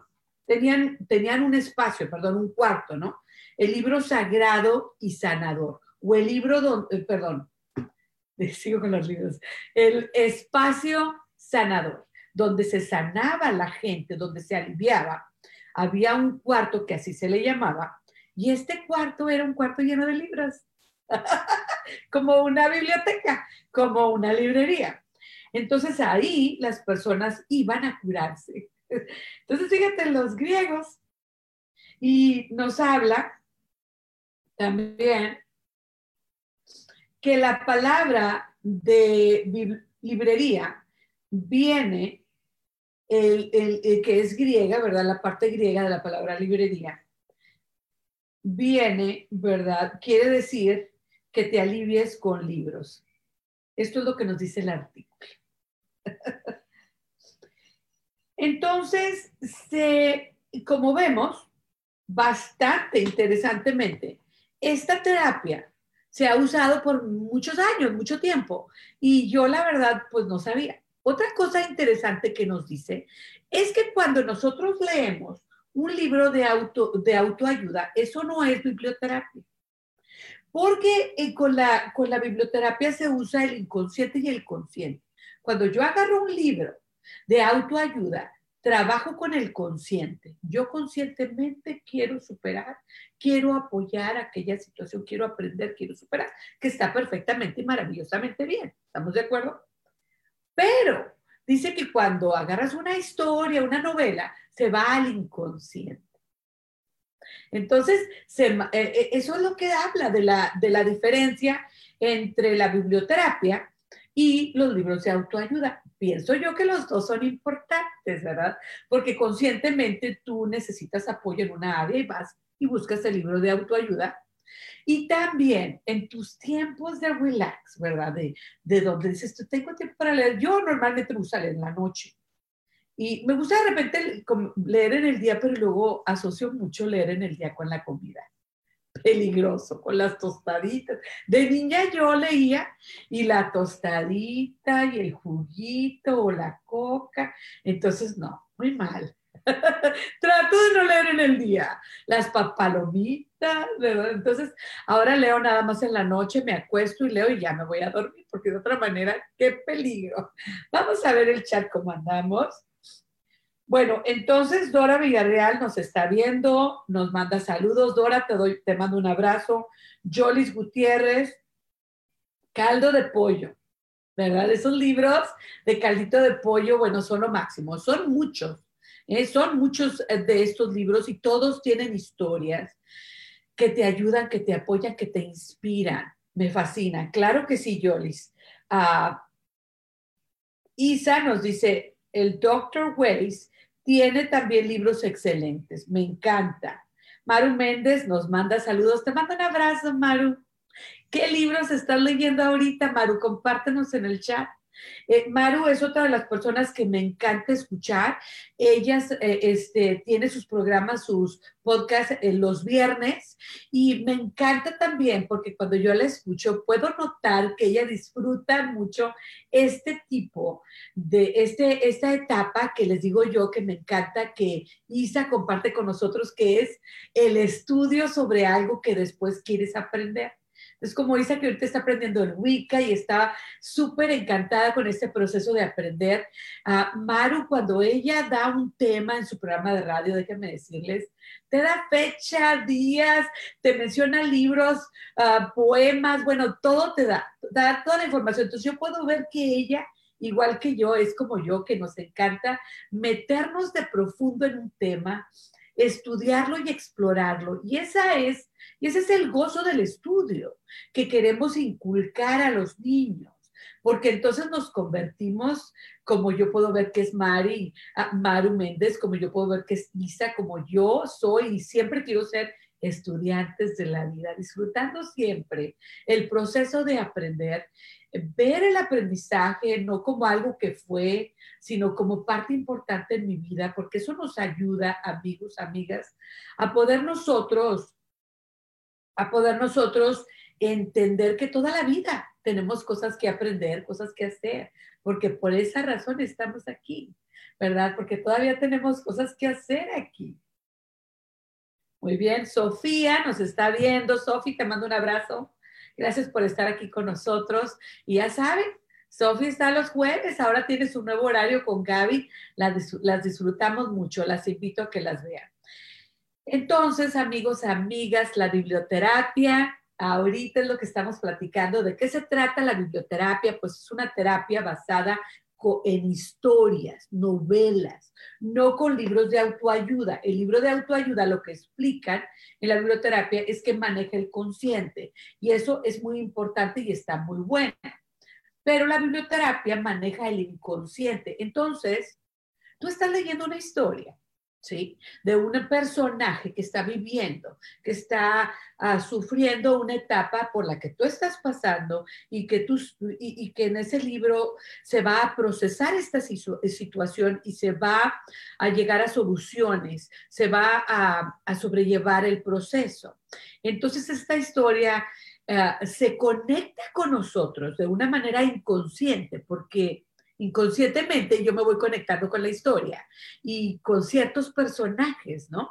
tenían, tenían un espacio, perdón, un cuarto, ¿no? El libro sagrado y sanador, o el libro, donde, eh, perdón, sigo con los libros, el espacio sanador, donde se sanaba la gente, donde se aliviaba había un cuarto que así se le llamaba, y este cuarto era un cuarto lleno de libros, como una biblioteca, como una librería. Entonces ahí las personas iban a curarse. Entonces fíjate, los griegos, y nos habla también que la palabra de librería viene el, que es griega, ¿verdad? La parte griega de la palabra librería, viene, ¿verdad? Quiere decir que te alivies con libros. Esto es lo que nos dice el artículo. Entonces, como vemos, bastante interesantemente, esta terapia se ha usado por muchos años, mucho tiempo, y yo la verdad pues no sabía. Otra cosa interesante que nos dice es que cuando nosotros leemos un libro de, auto, de autoayuda, eso no es biblioterapia. Porque eh, con, la, con la biblioterapia se usa el inconsciente y el consciente. Cuando yo agarro un libro de autoayuda, trabajo con el consciente. Yo conscientemente quiero superar, quiero apoyar aquella situación, quiero aprender, quiero superar, que está perfectamente y maravillosamente bien. ¿Estamos de acuerdo? Pero dice que cuando agarras una historia, una novela, se va al inconsciente. Entonces, eh, eh, eso es lo que habla de la, de la diferencia entre la biblioterapia y los libros de autoayuda. Pienso yo que los dos son importantes, ¿verdad? Porque conscientemente tú necesitas apoyo en una área y vas y buscas el libro de autoayuda. Y también en tus tiempos de relax, ¿verdad? De, de donde dices, tengo tiempo para leer. Yo normalmente me gusta leer en la noche. Y me gusta de repente leer en el día, pero luego asocio mucho leer en el día con la comida peligroso con las tostaditas. De niña yo leía y la tostadita y el juguito o la coca. Entonces, no, muy mal. Trato de no leer en el día. Las papalomitas, ¿verdad? Entonces, ahora leo nada más en la noche, me acuesto y leo y ya me voy a dormir, porque de otra manera, qué peligro. Vamos a ver el chat cómo andamos. Bueno, entonces Dora Villarreal nos está viendo, nos manda saludos. Dora, te doy, te mando un abrazo. Jolis Gutiérrez, caldo de pollo, ¿verdad? Esos libros de caldito de pollo, bueno, son lo máximo. Son muchos, ¿eh? son muchos eh, de estos libros y todos tienen historias que te ayudan, que te apoyan, que te inspiran. Me fascina. Claro que sí, Jolis. Ah, Isa nos dice, el Dr. Weiss tiene también libros excelentes, me encanta. Maru Méndez nos manda saludos. Te mando un abrazo, Maru. ¿Qué libros estás leyendo ahorita, Maru? Compártenos en el chat. Eh, Maru es otra de las personas que me encanta escuchar. Ella eh, este, tiene sus programas, sus podcasts eh, los viernes y me encanta también porque cuando yo la escucho puedo notar que ella disfruta mucho este tipo de este, esta etapa que les digo yo que me encanta que Isa comparte con nosotros, que es el estudio sobre algo que después quieres aprender. Es como Isa que ahorita está aprendiendo el Wicca y está súper encantada con este proceso de aprender. a Maru, cuando ella da un tema en su programa de radio, déjenme decirles, te da fecha, días, te menciona libros, ah, poemas, bueno, todo te da, da toda la información. Entonces yo puedo ver que ella igual que yo, es como yo, que nos encanta meternos de profundo en un tema, estudiarlo y explorarlo. Y esa es, y ese es el gozo del estudio que queremos inculcar a los niños, porque entonces nos convertimos, como yo puedo ver que es Mari, Maru Méndez, como yo puedo ver que es Isa, como yo soy y siempre quiero ser estudiantes de la vida, disfrutando siempre el proceso de aprender ver el aprendizaje no como algo que fue, sino como parte importante en mi vida, porque eso nos ayuda, amigos, amigas, a poder nosotros, a poder nosotros entender que toda la vida tenemos cosas que aprender, cosas que hacer, porque por esa razón estamos aquí, ¿verdad? Porque todavía tenemos cosas que hacer aquí. Muy bien, Sofía nos está viendo. Sofía, te mando un abrazo. Gracias por estar aquí con nosotros. Y ya saben, Sofía está los jueves, ahora tiene su nuevo horario con Gaby. Las, las disfrutamos mucho, las invito a que las vean. Entonces, amigos, amigas, la biblioterapia, ahorita es lo que estamos platicando. ¿De qué se trata la biblioterapia? Pues es una terapia basada en historias, novelas, no con libros de autoayuda. El libro de autoayuda lo que explican en la biblioterapia es que maneja el consciente y eso es muy importante y está muy buena. Pero la biblioterapia maneja el inconsciente. Entonces, tú estás leyendo una historia ¿sí? De un personaje que está viviendo, que está ah, sufriendo una etapa por la que tú estás pasando y que, tú, y, que en ese libro se va a procesar esta situación y se va a llegar a soluciones, se va a, sobrellevar el proceso. Entonces esta historia ah, se conecta con nosotros de una manera inconsciente porque inconscientemente yo me voy conectando con la historia y con ciertos personajes, ¿no?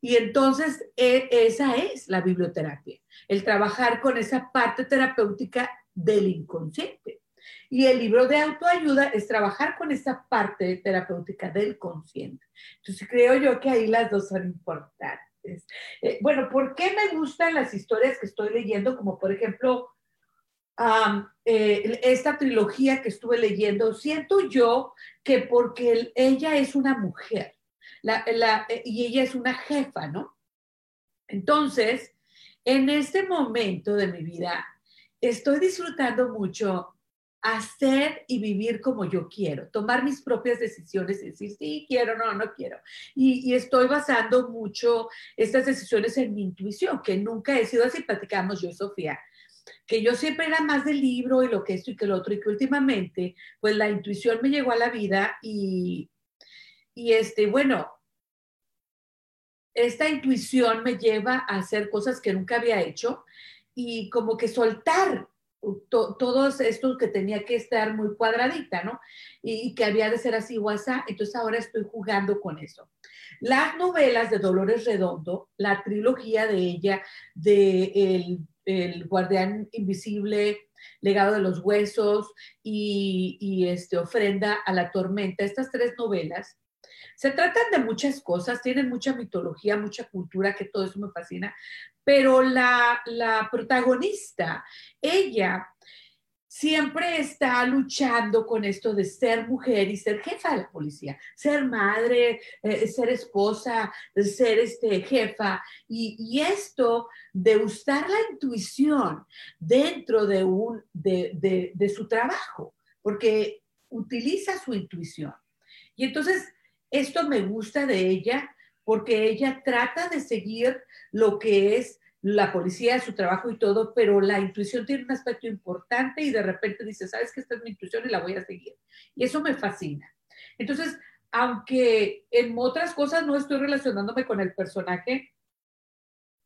Y entonces e, esa es la biblioterapia, el trabajar con esa parte terapéutica del inconsciente. Y el libro de autoayuda es trabajar con esa parte terapéutica del consciente. Entonces creo yo que ahí las dos son importantes. Eh, bueno, ¿por qué me gustan las historias que estoy leyendo? Como por ejemplo, eh, esta trilogía que estuve leyendo, siento yo que porque ella es una mujer eh, y ella es una jefa, ¿no? Entonces, en este momento de mi vida, estoy disfrutando mucho hacer y vivir como yo quiero, tomar mis propias decisiones decir, sí, quiero, no, no quiero. Y, estoy basando mucho estas decisiones en mi intuición, que nunca he sido así, platicamos yo Sofía, que yo siempre era más del libro y lo que esto y que lo otro, y que últimamente, pues la intuición me llegó a la vida y, y este, bueno, esta intuición me lleva a hacer cosas que nunca había hecho y como que soltar todos estos que tenía que estar muy cuadradita, ¿no? Y, que había de ser así WhatsApp, entonces ahora estoy jugando con eso. Las novelas de Dolores Redondo, la trilogía de ella, de el el guardián invisible, legado de los huesos y, este, ofrenda a la tormenta, estas tres novelas, se tratan de muchas cosas, tienen mucha mitología, mucha cultura, que todo eso me fascina, pero la, la protagonista, ella siempre está luchando con esto de ser mujer y ser jefa de la policía, ser madre, eh, ser esposa, ser este, jefa. Y, esto de usar la intuición dentro de, un, de, de su trabajo, porque utiliza su intuición. Y entonces, esto me gusta de ella porque ella trata de seguir lo que es la policía, su trabajo y todo, pero la intuición tiene un aspecto importante y de repente dice, sabes que esta es mi intuición y la voy a seguir. Y eso me fascina. Entonces, aunque en otras cosas no estoy relacionándome con el personaje,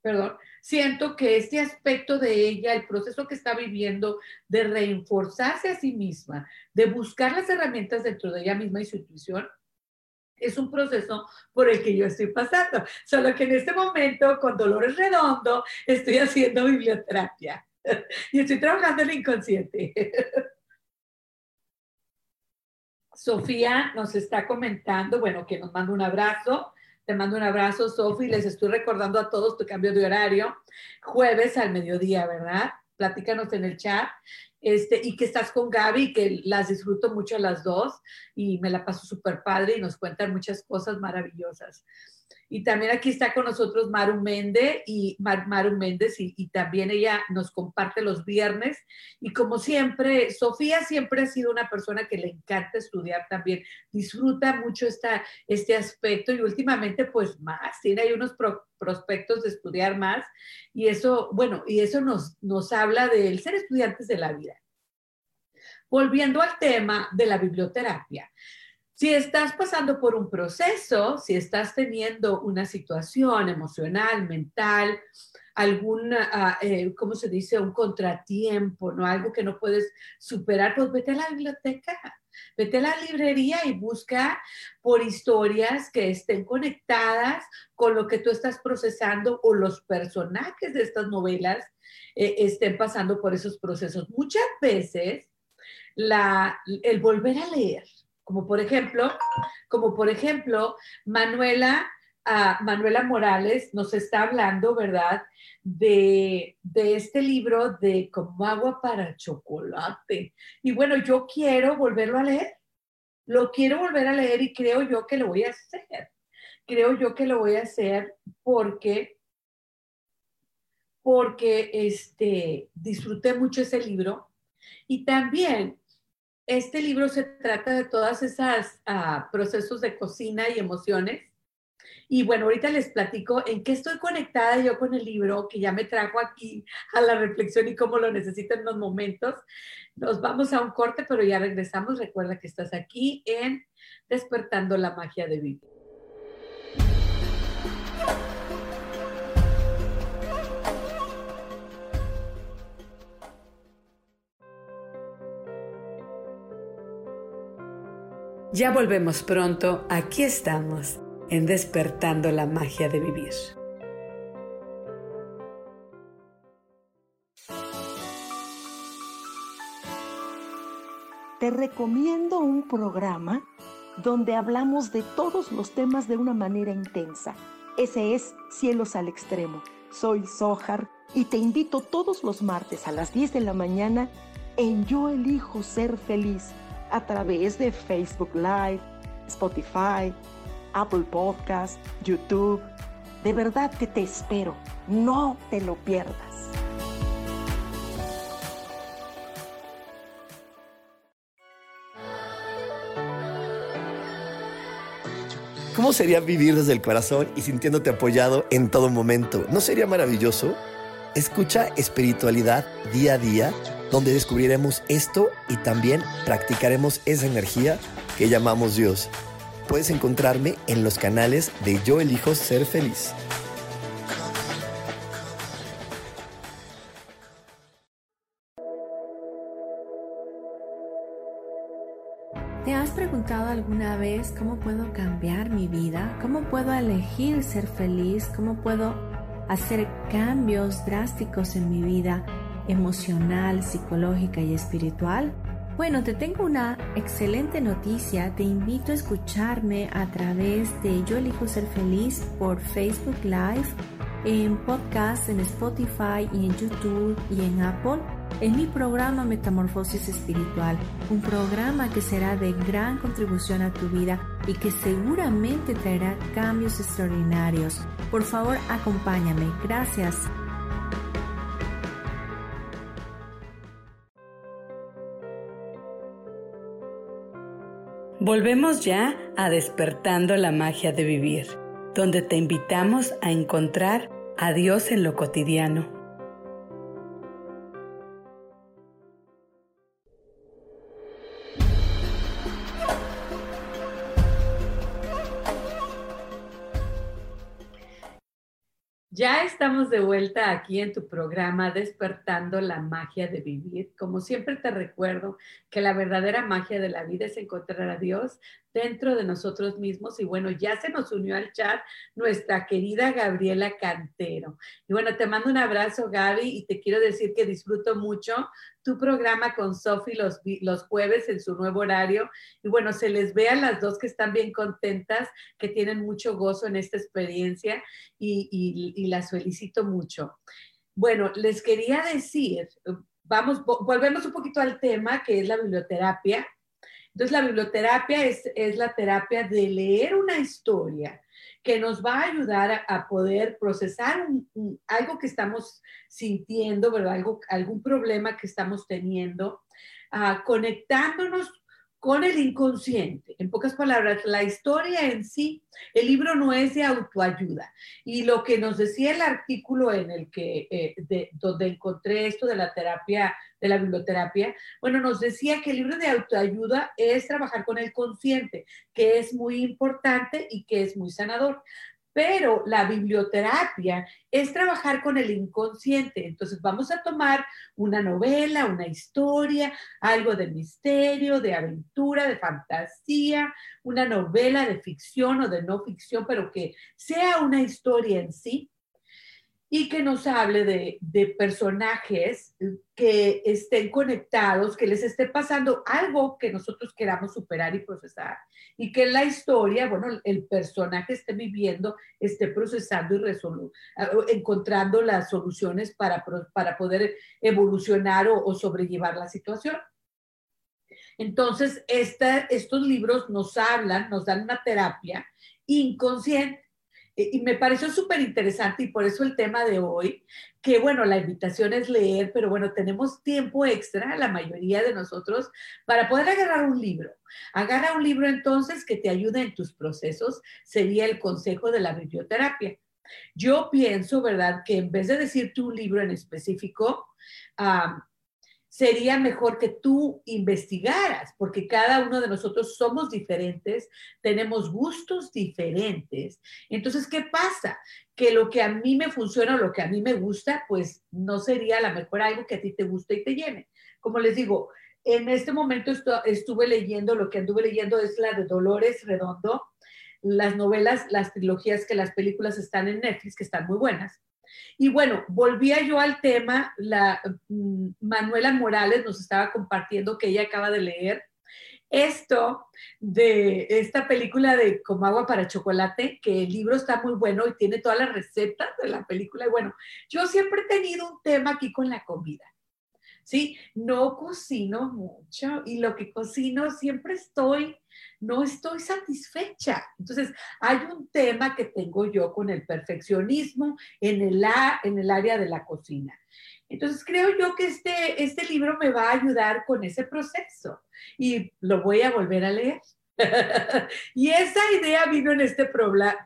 perdón, siento que este aspecto de ella, el proceso que está viviendo de reenforzarse a sí misma, de buscar las herramientas dentro de ella misma y su intuición, es un proceso por el que yo estoy pasando. Solo que en este momento, con Dolores Redondo, estoy haciendo biblioterapia y estoy trabajando en el inconsciente. Sofía nos está comentando, bueno, que nos manda un abrazo. Te mando un abrazo, Sofía. Les estoy recordando a todos tu cambio de horario. Jueves al mediodía, ¿verdad? Platícanos en el chat este, y que estás con Gaby, que las disfruto mucho a las dos y me la paso súper padre y nos cuentan muchas cosas maravillosas. Y también aquí está con nosotros Maru Méndez y Maru Méndez y, también ella nos comparte los viernes. Y como siempre, Sofía siempre ha sido una persona que le encanta estudiar también, disfruta mucho esta, este aspecto y últimamente pues más, tiene ahí unos prospectos de estudiar más y eso, bueno, y eso nos, nos habla del ser estudiantes de la vida. Volviendo al tema de la biblioterapia. Si estás pasando por un proceso, si estás teniendo una situación emocional, mental, algún, ah, eh, ¿cómo se dice? Un contratiempo, ¿no? Algo que no puedes superar, pues vete a la biblioteca, vete a la librería y busca por historias que estén conectadas con lo que tú estás procesando o los personajes de estas novelas eh, estén pasando por esos procesos. Muchas veces el volver a leer, como por ejemplo, como por ejemplo, Manuela, ah, Manuela Morales nos está hablando, ¿verdad? De, de, este libro de Como agua para chocolate. Y bueno, yo quiero volverlo a leer. Lo quiero volver a leer y creo yo que lo voy a hacer. Creo yo que lo voy a hacer porque porque este, disfruté mucho ese libro y también este libro se trata de todas esas ah, procesos de cocina y emociones. Y bueno, ahorita les platico en qué estoy conectada yo con el libro que ya me trajo aquí a la reflexión y cómo lo necesito en los momentos. Nos vamos a un corte, pero ya regresamos. Recuerda que estás aquí en Despertando la Magia de Vivir. Ya volvemos pronto, aquí estamos, en despertando la magia de vivir. Te recomiendo un programa donde hablamos de todos los temas de una manera intensa. Ese es Cielos al Extremo. Soy Sohar y te invito todos los martes a las 10 de la mañana en Yo elijo ser feliz a través de Facebook Live, Spotify, Apple Podcast, YouTube. De verdad que te espero. No te lo pierdas. ¿Cómo sería vivir desde el corazón y sintiéndote apoyado en todo momento? ¿No sería maravilloso? Escucha espiritualidad día a día donde descubriremos esto y también practicaremos esa energía que llamamos Dios. Puedes encontrarme en los canales de Yo elijo ser feliz. ¿Te has preguntado alguna vez cómo puedo cambiar mi vida? ¿Cómo puedo elegir ser feliz? ¿Cómo puedo hacer cambios drásticos en mi vida? Emocional, psicológica y espiritual? Bueno, te tengo una excelente noticia. Te invito a escucharme a través de Yo elijo ser feliz por Facebook Live, en podcast, en Spotify y en YouTube y en Apple en mi programa Metamorfosis Espiritual, un programa que será de gran contribución a tu vida y que seguramente traerá cambios extraordinarios. Por favor, acompáñame. Gracias. Volvemos ya a despertando la magia de vivir, donde te invitamos a encontrar a Dios en lo cotidiano Ya estamos de vuelta aquí en tu programa Despertando la magia de vivir. Como siempre te recuerdo que la verdadera magia de la vida es encontrar a Dios dentro de nosotros mismos. Y bueno, ya se nos unió al chat nuestra querida Gabriela Cantero. Y bueno, te mando un abrazo, Gaby, y te quiero decir que disfruto mucho tu programa con Sofi los, los jueves en su nuevo horario. Y bueno, se les ve a las dos que están bien contentas, que tienen mucho gozo en esta experiencia y, y, y las felicito mucho. Bueno, les quería decir, vamos, volvemos un poquito al tema que es la biblioterapia entonces, la biblioterapia es, la terapia de leer una historia que nos va a ayudar a, poder procesar algo que estamos sintiendo, ¿verdad? Algo, algún problema que estamos teniendo, ah, conectándonos con el inconsciente. En pocas palabras, la historia en sí, el libro no es de autoayuda. Y lo que nos decía el artículo en el que, eh, donde encontré esto de la terapia, de la biblioterapia, bueno, nos decía que el libro de autoayuda es trabajar con el consciente, que es muy importante y que es muy sanador pero la biblioterapia es trabajar con el inconsciente. Entonces vamos a tomar una novela, una historia, algo de misterio, de aventura, de fantasía, una novela de ficción o de no ficción, pero que sea una historia en sí y que nos hable de, personajes que estén conectados, que les esté pasando algo que nosotros queramos superar y procesar. Y que en la historia, bueno, el personaje esté viviendo, esté procesando y encontrando las soluciones para, para poder evolucionar o, sobrellevar la situación. Entonces, estos libros nos hablan, nos dan una terapia inconsciente y me pareció súper interesante y por eso el tema de hoy, que bueno, la invitación es leer, pero bueno, tenemos tiempo extra, la mayoría de nosotros, para poder agarrar un libro. Agarra un libro entonces que te ayude en tus procesos, sería el consejo de la biblioterapia. Yo pienso, ¿verdad?, que en vez de decirte un libro en específico, sería mejor que tú investigaras, porque cada uno de nosotros somos diferentes, tenemos gustos diferentes. Entonces, ¿qué pasa? Que lo que a mí me funciona o lo que a mí me gusta, pues no sería a lo mejor algo que a ti te guste y te llene. Como les digo, en este momento estuve leyendo, lo que anduve leyendo es la de Dolores Redondo, las novelas, las trilogías que las películas están en Netflix, que están muy buenas. Y bueno, volvía yo al tema, la mm, Manuela Morales nos estaba compartiendo que ella acaba de leer esto de esta película de Como agua para chocolate, que el libro está muy bueno y tiene todas las recetas de la película. Y bueno, yo siempre he tenido un tema aquí con la comida. ¿Sí? No cocino mucho y lo que cocino siempre estoy no estoy satisfecha. Entonces, hay un tema que tengo yo con el perfeccionismo en el, en el área de la cocina. Entonces, creo yo que este, este libro me va a ayudar con ese proceso y lo voy a volver a leer. y esa idea vino en este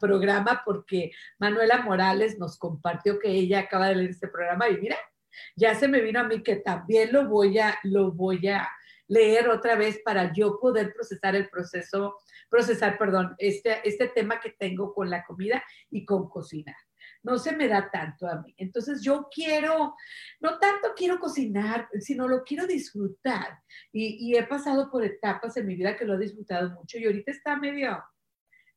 programa porque Manuela Morales nos compartió que ella acaba de leer este programa y mira, ya se me vino a mí que también lo voy a, lo voy a, leer otra vez para yo poder procesar el proceso, procesar, perdón, este, este tema que tengo con la comida y con cocinar. No se me da tanto a mí. Entonces yo quiero, no tanto quiero cocinar, sino lo quiero disfrutar. Y, he pasado por etapas en mi vida que lo he disfrutado mucho y ahorita está medio,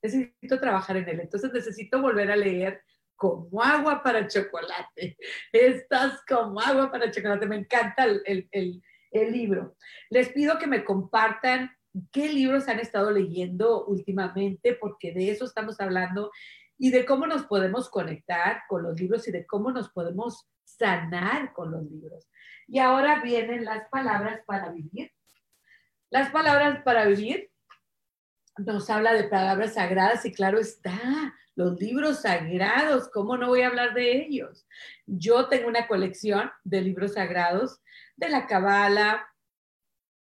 necesito trabajar en él. Entonces necesito volver a leer como agua para chocolate. Estás como agua para chocolate. Me encanta el, el libro. Les pido que me compartan qué libros han estado leyendo últimamente, porque de eso estamos hablando y de cómo nos podemos conectar con los libros y de cómo nos podemos sanar con los libros. Y ahora vienen las palabras para vivir. Las palabras para vivir nos habla de palabras sagradas y claro está, los libros sagrados, ¿cómo no voy a hablar de ellos? Yo tengo una colección de libros sagrados de la Kabbalah,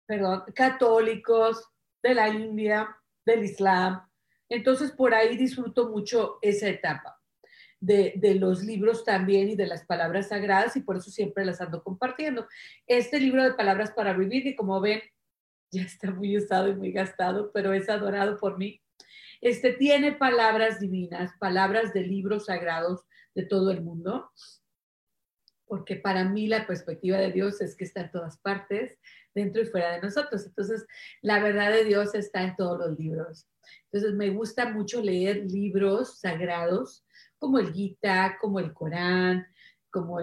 perdón, católicos, de la India, del Islam. Entonces, por ahí disfruto mucho esa etapa de, de, los libros también y de las palabras sagradas y por eso siempre las ando compartiendo. Este libro de palabras para vivir, que como ven, ya está muy usado y muy gastado, pero es adorado por mí. Este tiene palabras divinas, palabras de libros sagrados de todo el mundo porque para mí la perspectiva de Dios es que está en todas partes, dentro y fuera de nosotros. Entonces, la verdad de Dios está en todos los libros. Entonces, me gusta mucho leer libros sagrados, como el Gita, como el Corán, como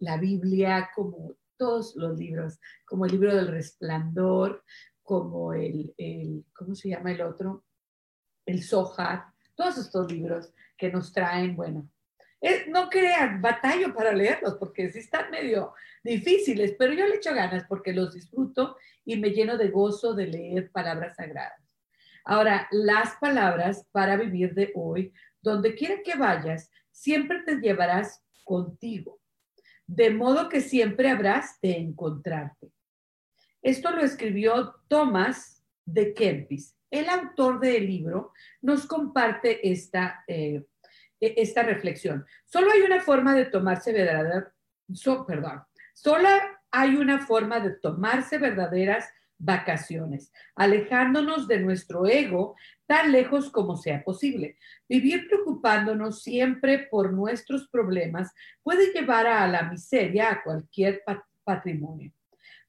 la Biblia, como todos los libros, como el libro del resplandor, como el, el ¿cómo se llama el otro? El Zohar, todos estos libros que nos traen, bueno, no crean, batallo para leerlos porque sí están medio difíciles, pero yo le echo ganas porque los disfruto y me lleno de gozo de leer palabras sagradas. Ahora, las palabras para vivir de hoy, donde quiera que vayas, siempre te llevarás contigo, de modo que siempre habrás de encontrarte. Esto lo escribió Thomas de Kempis. El autor del libro nos comparte esta eh, e-, esta reflexión. Solo hay una forma de tomarse verdadera, perdón, solo hay una forma de tomarse verdaderas vacaciones, alejándonos de nuestro ego tan lejos como sea posible. Vivir preocupándonos siempre por nuestros problemas puede llevar a la miseria a cualquier patrimonio.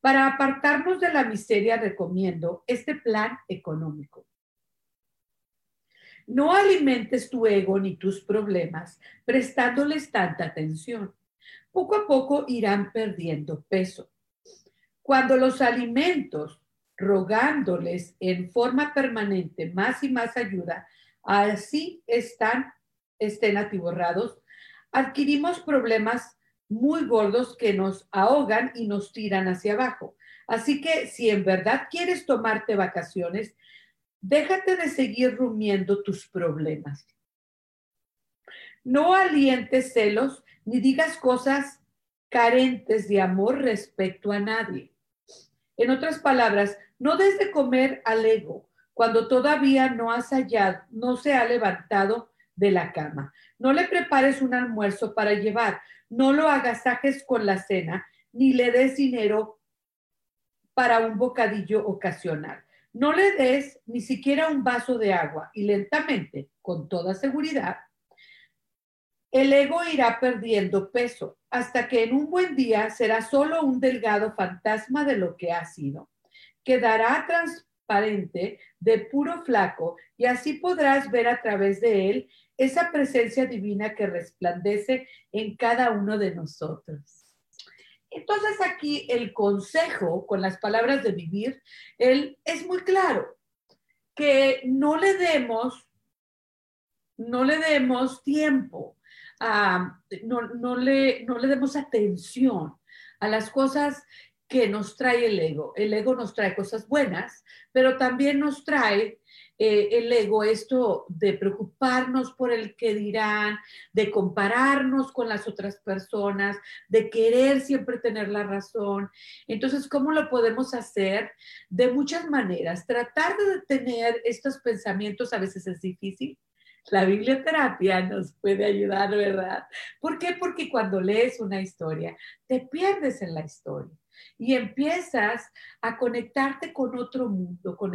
Para apartarnos de la miseria recomiendo este plan económico. No alimentes tu ego ni tus problemas prestándoles tanta atención. Poco a poco irán perdiendo peso. Cuando los alimentos, rogándoles en forma permanente más y más ayuda, así están, estén atiborrados, adquirimos problemas muy gordos que nos ahogan y nos tiran hacia abajo. Así que si en verdad quieres tomarte vacaciones, Déjate de seguir rumiando tus problemas. No alientes celos ni digas cosas carentes de amor respecto a nadie. En otras palabras, no des de comer al ego cuando todavía no has hallado, no se ha levantado de la cama. No le prepares un almuerzo para llevar, no lo agasajes con la cena, ni le des dinero para un bocadillo ocasional. No le des ni siquiera un vaso de agua y lentamente, con toda seguridad, el ego irá perdiendo peso hasta que en un buen día será solo un delgado fantasma de lo que ha sido. Quedará transparente de puro flaco y así podrás ver a través de él esa presencia divina que resplandece en cada uno de nosotros. Entonces aquí el consejo con las palabras de vivir, él es muy claro, que no le demos, no le demos tiempo no, le, no le demos atención a las cosas que nos trae el ego. El ego nos trae cosas buenas, pero también nos trae eh, el ego esto de preocuparnos por el que dirán, de compararnos con las otras personas, de querer siempre tener la razón. Entonces, ¿cómo lo podemos hacer? De muchas maneras. Tratar de tener estos pensamientos a veces es difícil, la biblioterapia nos puede ayudar, ¿verdad? ¿Por qué? Porque cuando lees una historia, te pierdes en la historia y empiezas a conectarte con otro mundo, con,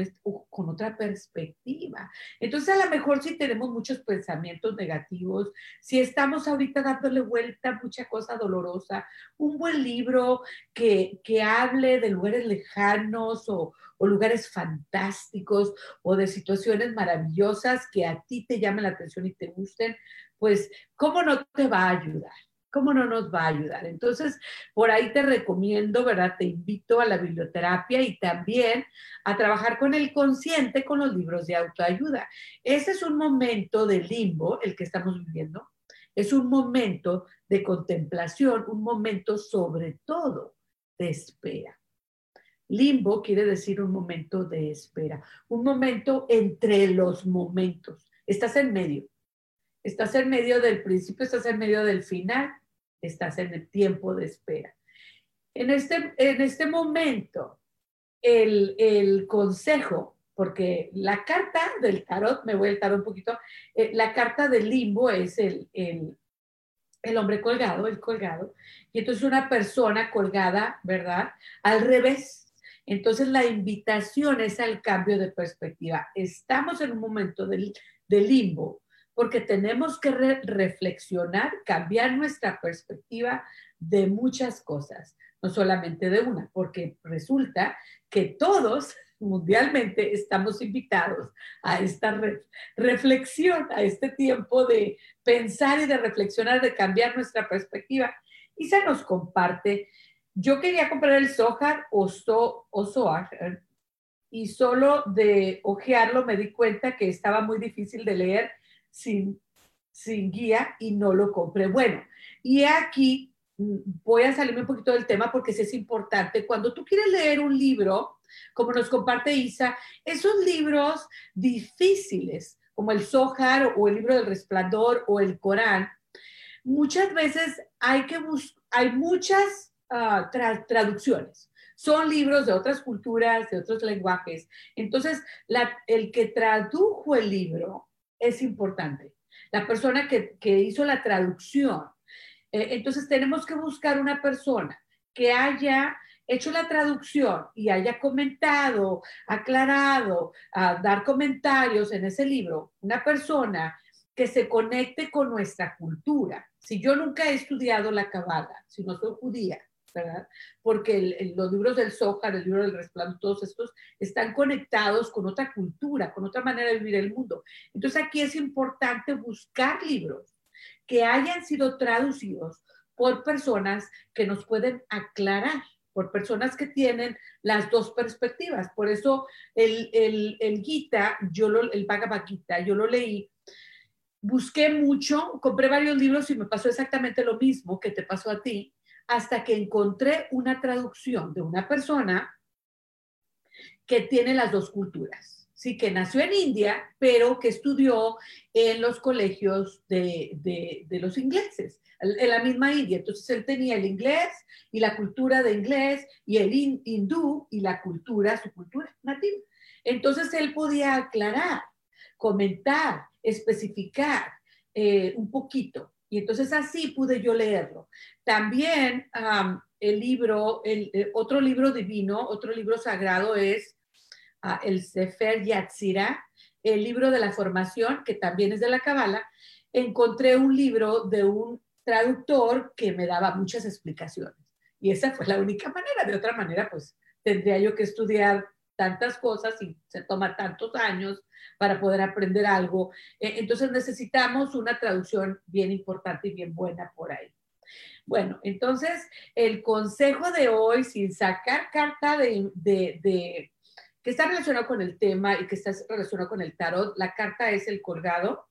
con otra perspectiva. Entonces, a lo mejor si tenemos muchos pensamientos negativos, si estamos ahorita dándole vuelta a mucha cosa dolorosa, un buen libro que, que hable de lugares lejanos o, o lugares fantásticos o de situaciones maravillosas que a ti te llamen la atención y te gusten, pues, ¿cómo no te va a ayudar? ¿Cómo no nos va a ayudar? Entonces, por ahí te recomiendo, ¿verdad? Te invito a la biblioterapia y también a trabajar con el consciente con los libros de autoayuda. Ese es un momento de limbo, el que estamos viviendo. Es un momento de contemplación, un momento sobre todo de espera. Limbo quiere decir un momento de espera, un momento entre los momentos. Estás en medio. Estás en medio del principio, estás en medio del final estás en el tiempo de espera. En este, en este momento, el, consejo, porque la carta del tarot, me voy a tarot un poquito, eh, la carta del limbo es el, el, el hombre colgado, el colgado, y entonces una persona colgada, ¿verdad? Al revés. Entonces la invitación es al cambio de perspectiva. Estamos en un momento del limbo, porque tenemos que reflexionar, cambiar nuestra perspectiva de muchas cosas, no solamente de una, porque resulta que todos mundialmente estamos invitados a esta reflexión, a este tiempo de pensar y de reflexionar, de cambiar nuestra perspectiva. Y se nos comparte. Yo quería comprar el Zohar o, so, Zohar y solo de ojearlo me di cuenta que estaba muy difícil de leer sin, sin guía y no lo compré. Bueno, y aquí mm, voy a salirme un poquito del tema porque es importante. Cuando tú quieres leer un libro, como nos comparte Isa, esos libros difíciles, como el Zohar o el libro del Resplandor o el Corán, muchas veces hay que hay muchas ah, traducciones. Son libros de otras culturas, de otros lenguajes. Entonces, el que tradujo el libro es importante. La persona que, hizo la traducción. Eh, entonces tenemos que buscar una persona que haya hecho la traducción y haya comentado, aclarado, a dar comentarios en ese libro, una persona que se conecte con nuestra cultura. Si yo nunca he estudiado la cabala, si no soy judía, ¿verdad? Porque los libros del Zohar, el libro del Resplandor, todos estos están conectados con otra cultura, con otra manera de vivir el mundo. Entonces aquí es importante buscar libros que hayan sido traducidos por personas que nos pueden aclarar, por personas que tienen las dos perspectivas. Por eso el, el, el Gita, yo lo, el Bhagavad Gita, yo lo leí busqué mucho, compré varios libros y me pasó exactamente lo mismo que te pasó a ti, hasta que encontré una traducción de una persona que tiene las dos culturas. sí, que nació en India, pero que estudió en los colegios de, de, los ingleses, en la misma India. Entonces él tenía el inglés y la cultura de inglés y el hindú y la cultura, su cultura nativa. Entonces él podía aclarar, comentar, especificar eh, un poquito. Y entonces así pude yo leerlo. También el libro, el, eh, otro libro divino, otro libro sagrado es el Sefer Yatzira, el libro de la formación, que también es de la Kabbalah, encontré un libro de un traductor que me daba muchas explicaciones. Y esa fue la única manera. De otra manera, pues tendría yo que estudiar tantas cosas y se toma tantos años para poder aprender algo. E, entonces necesitamos una traducción bien importante y bien buena por ahí. Bueno, entonces el consejo de hoy, sin sacar carta de, de que está relacionado con el tema y que está relacionado con el tarot. La carta es el colgado,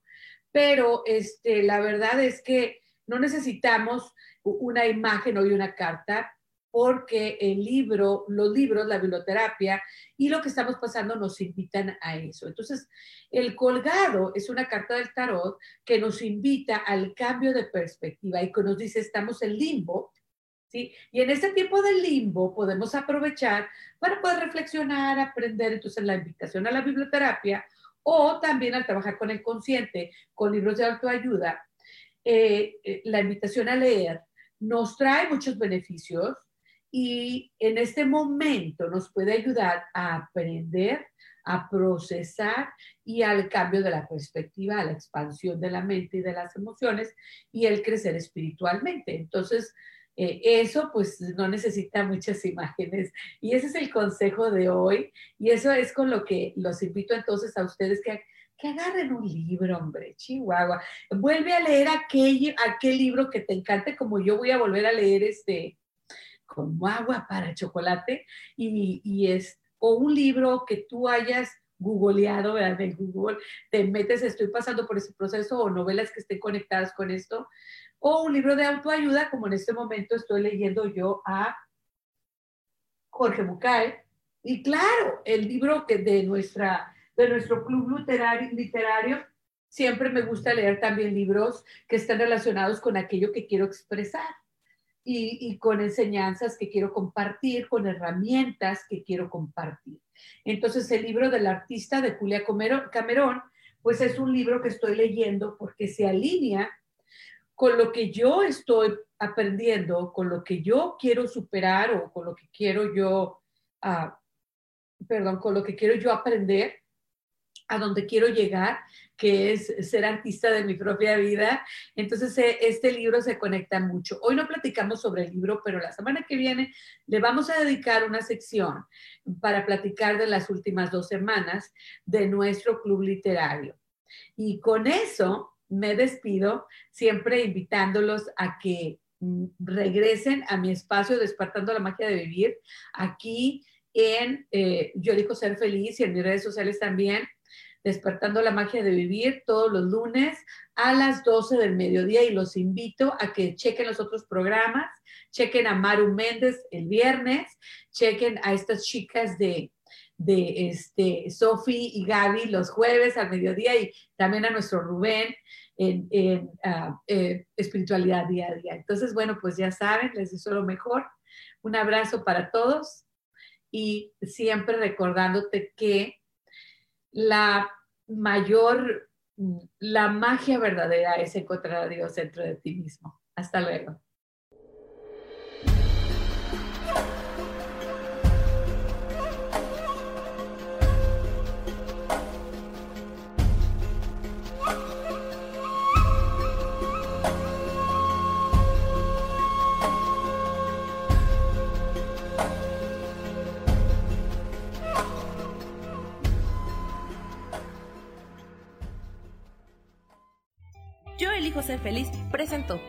pero este, la verdad es que no necesitamos una imagen o una carta porque el libro, los libros, la biblioterapia y lo que estamos pasando nos invitan a eso. Entonces, el colgado es una carta del tarot que nos invita al cambio de perspectiva y que nos dice estamos en limbo, y en este tiempo de limbo podemos aprovechar para poder reflexionar, aprender, entonces la invitación a la biblioterapia o también al trabajar con el consciente, con libros de autoayuda, eh, eh, la invitación a leer nos trae muchos beneficios y en este momento nos puede ayudar a aprender, a procesar y al cambio de la perspectiva, a la expansión de la mente y de las emociones y el crecer espiritualmente. Entonces, eh, eso pues no necesita muchas imágenes y ese es el consejo de hoy y eso es con lo que los invito entonces a ustedes que, que agarren un libro, hombre, Chihuahua. Vuelve a leer aquel, aquel libro que te encante como yo voy a volver a leer este como agua para chocolate y, y es o un libro que tú hayas googleado, ¿verdad? En Google, te metes, estoy pasando por ese proceso o novelas que estén conectadas con esto o un libro de autoayuda, como en este momento estoy leyendo yo a Jorge Bucay. Y claro, el libro que de, nuestra, de nuestro club literario, literario, siempre me gusta leer también libros que están relacionados con aquello que quiero expresar y, con enseñanzas que quiero compartir, con herramientas que quiero compartir. Entonces, el libro del artista de Julia Camerón, pues es un libro que estoy leyendo porque se alinea con lo que yo estoy aprendiendo, con lo que yo quiero superar o con lo que quiero yo, uh, perdón, con lo que quiero yo aprender, a donde quiero llegar, que es ser artista de mi propia vida. Entonces, eh, este libro se conecta mucho. Hoy no platicamos sobre el libro, pero la semana que viene le vamos a dedicar una sección para platicar de las últimas dos semanas de nuestro club literario. Y con eso me despido, siempre invitándolos a que mm, regresen a mi espacio Despertando la Magia de Vivir, aquí en eh, Yo Digo Ser Feliz y en mis redes sociales también, Despertando la Magia de Vivir todos los lunes a las 12 del mediodía. Y los invito a que chequen los otros programas, chequen a Maru Méndez el viernes, chequen a estas chicas de de este, Sofi y Gaby los jueves al mediodía. Y también a nuestro Rubén en, ah, eh, espiritualidad día a día. Entonces, bueno, pues ya saben, les deseo lo mejor. Un abrazo para todos. Y siempre recordándote que la mayor, la magia verdadera es encontrar a Dios dentro de ti mismo. Hasta luego. Ser feliz presentó.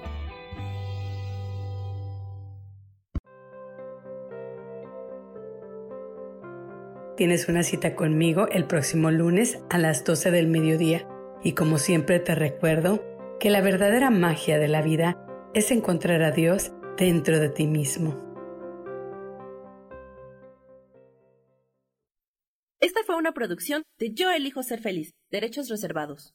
Tienes una cita conmigo el próximo lunes a las 12 del mediodía y como siempre te recuerdo que la verdadera magia de la vida es encontrar a Dios dentro de ti mismo. Esta fue una producción de Yo elijo ser feliz, derechos reservados.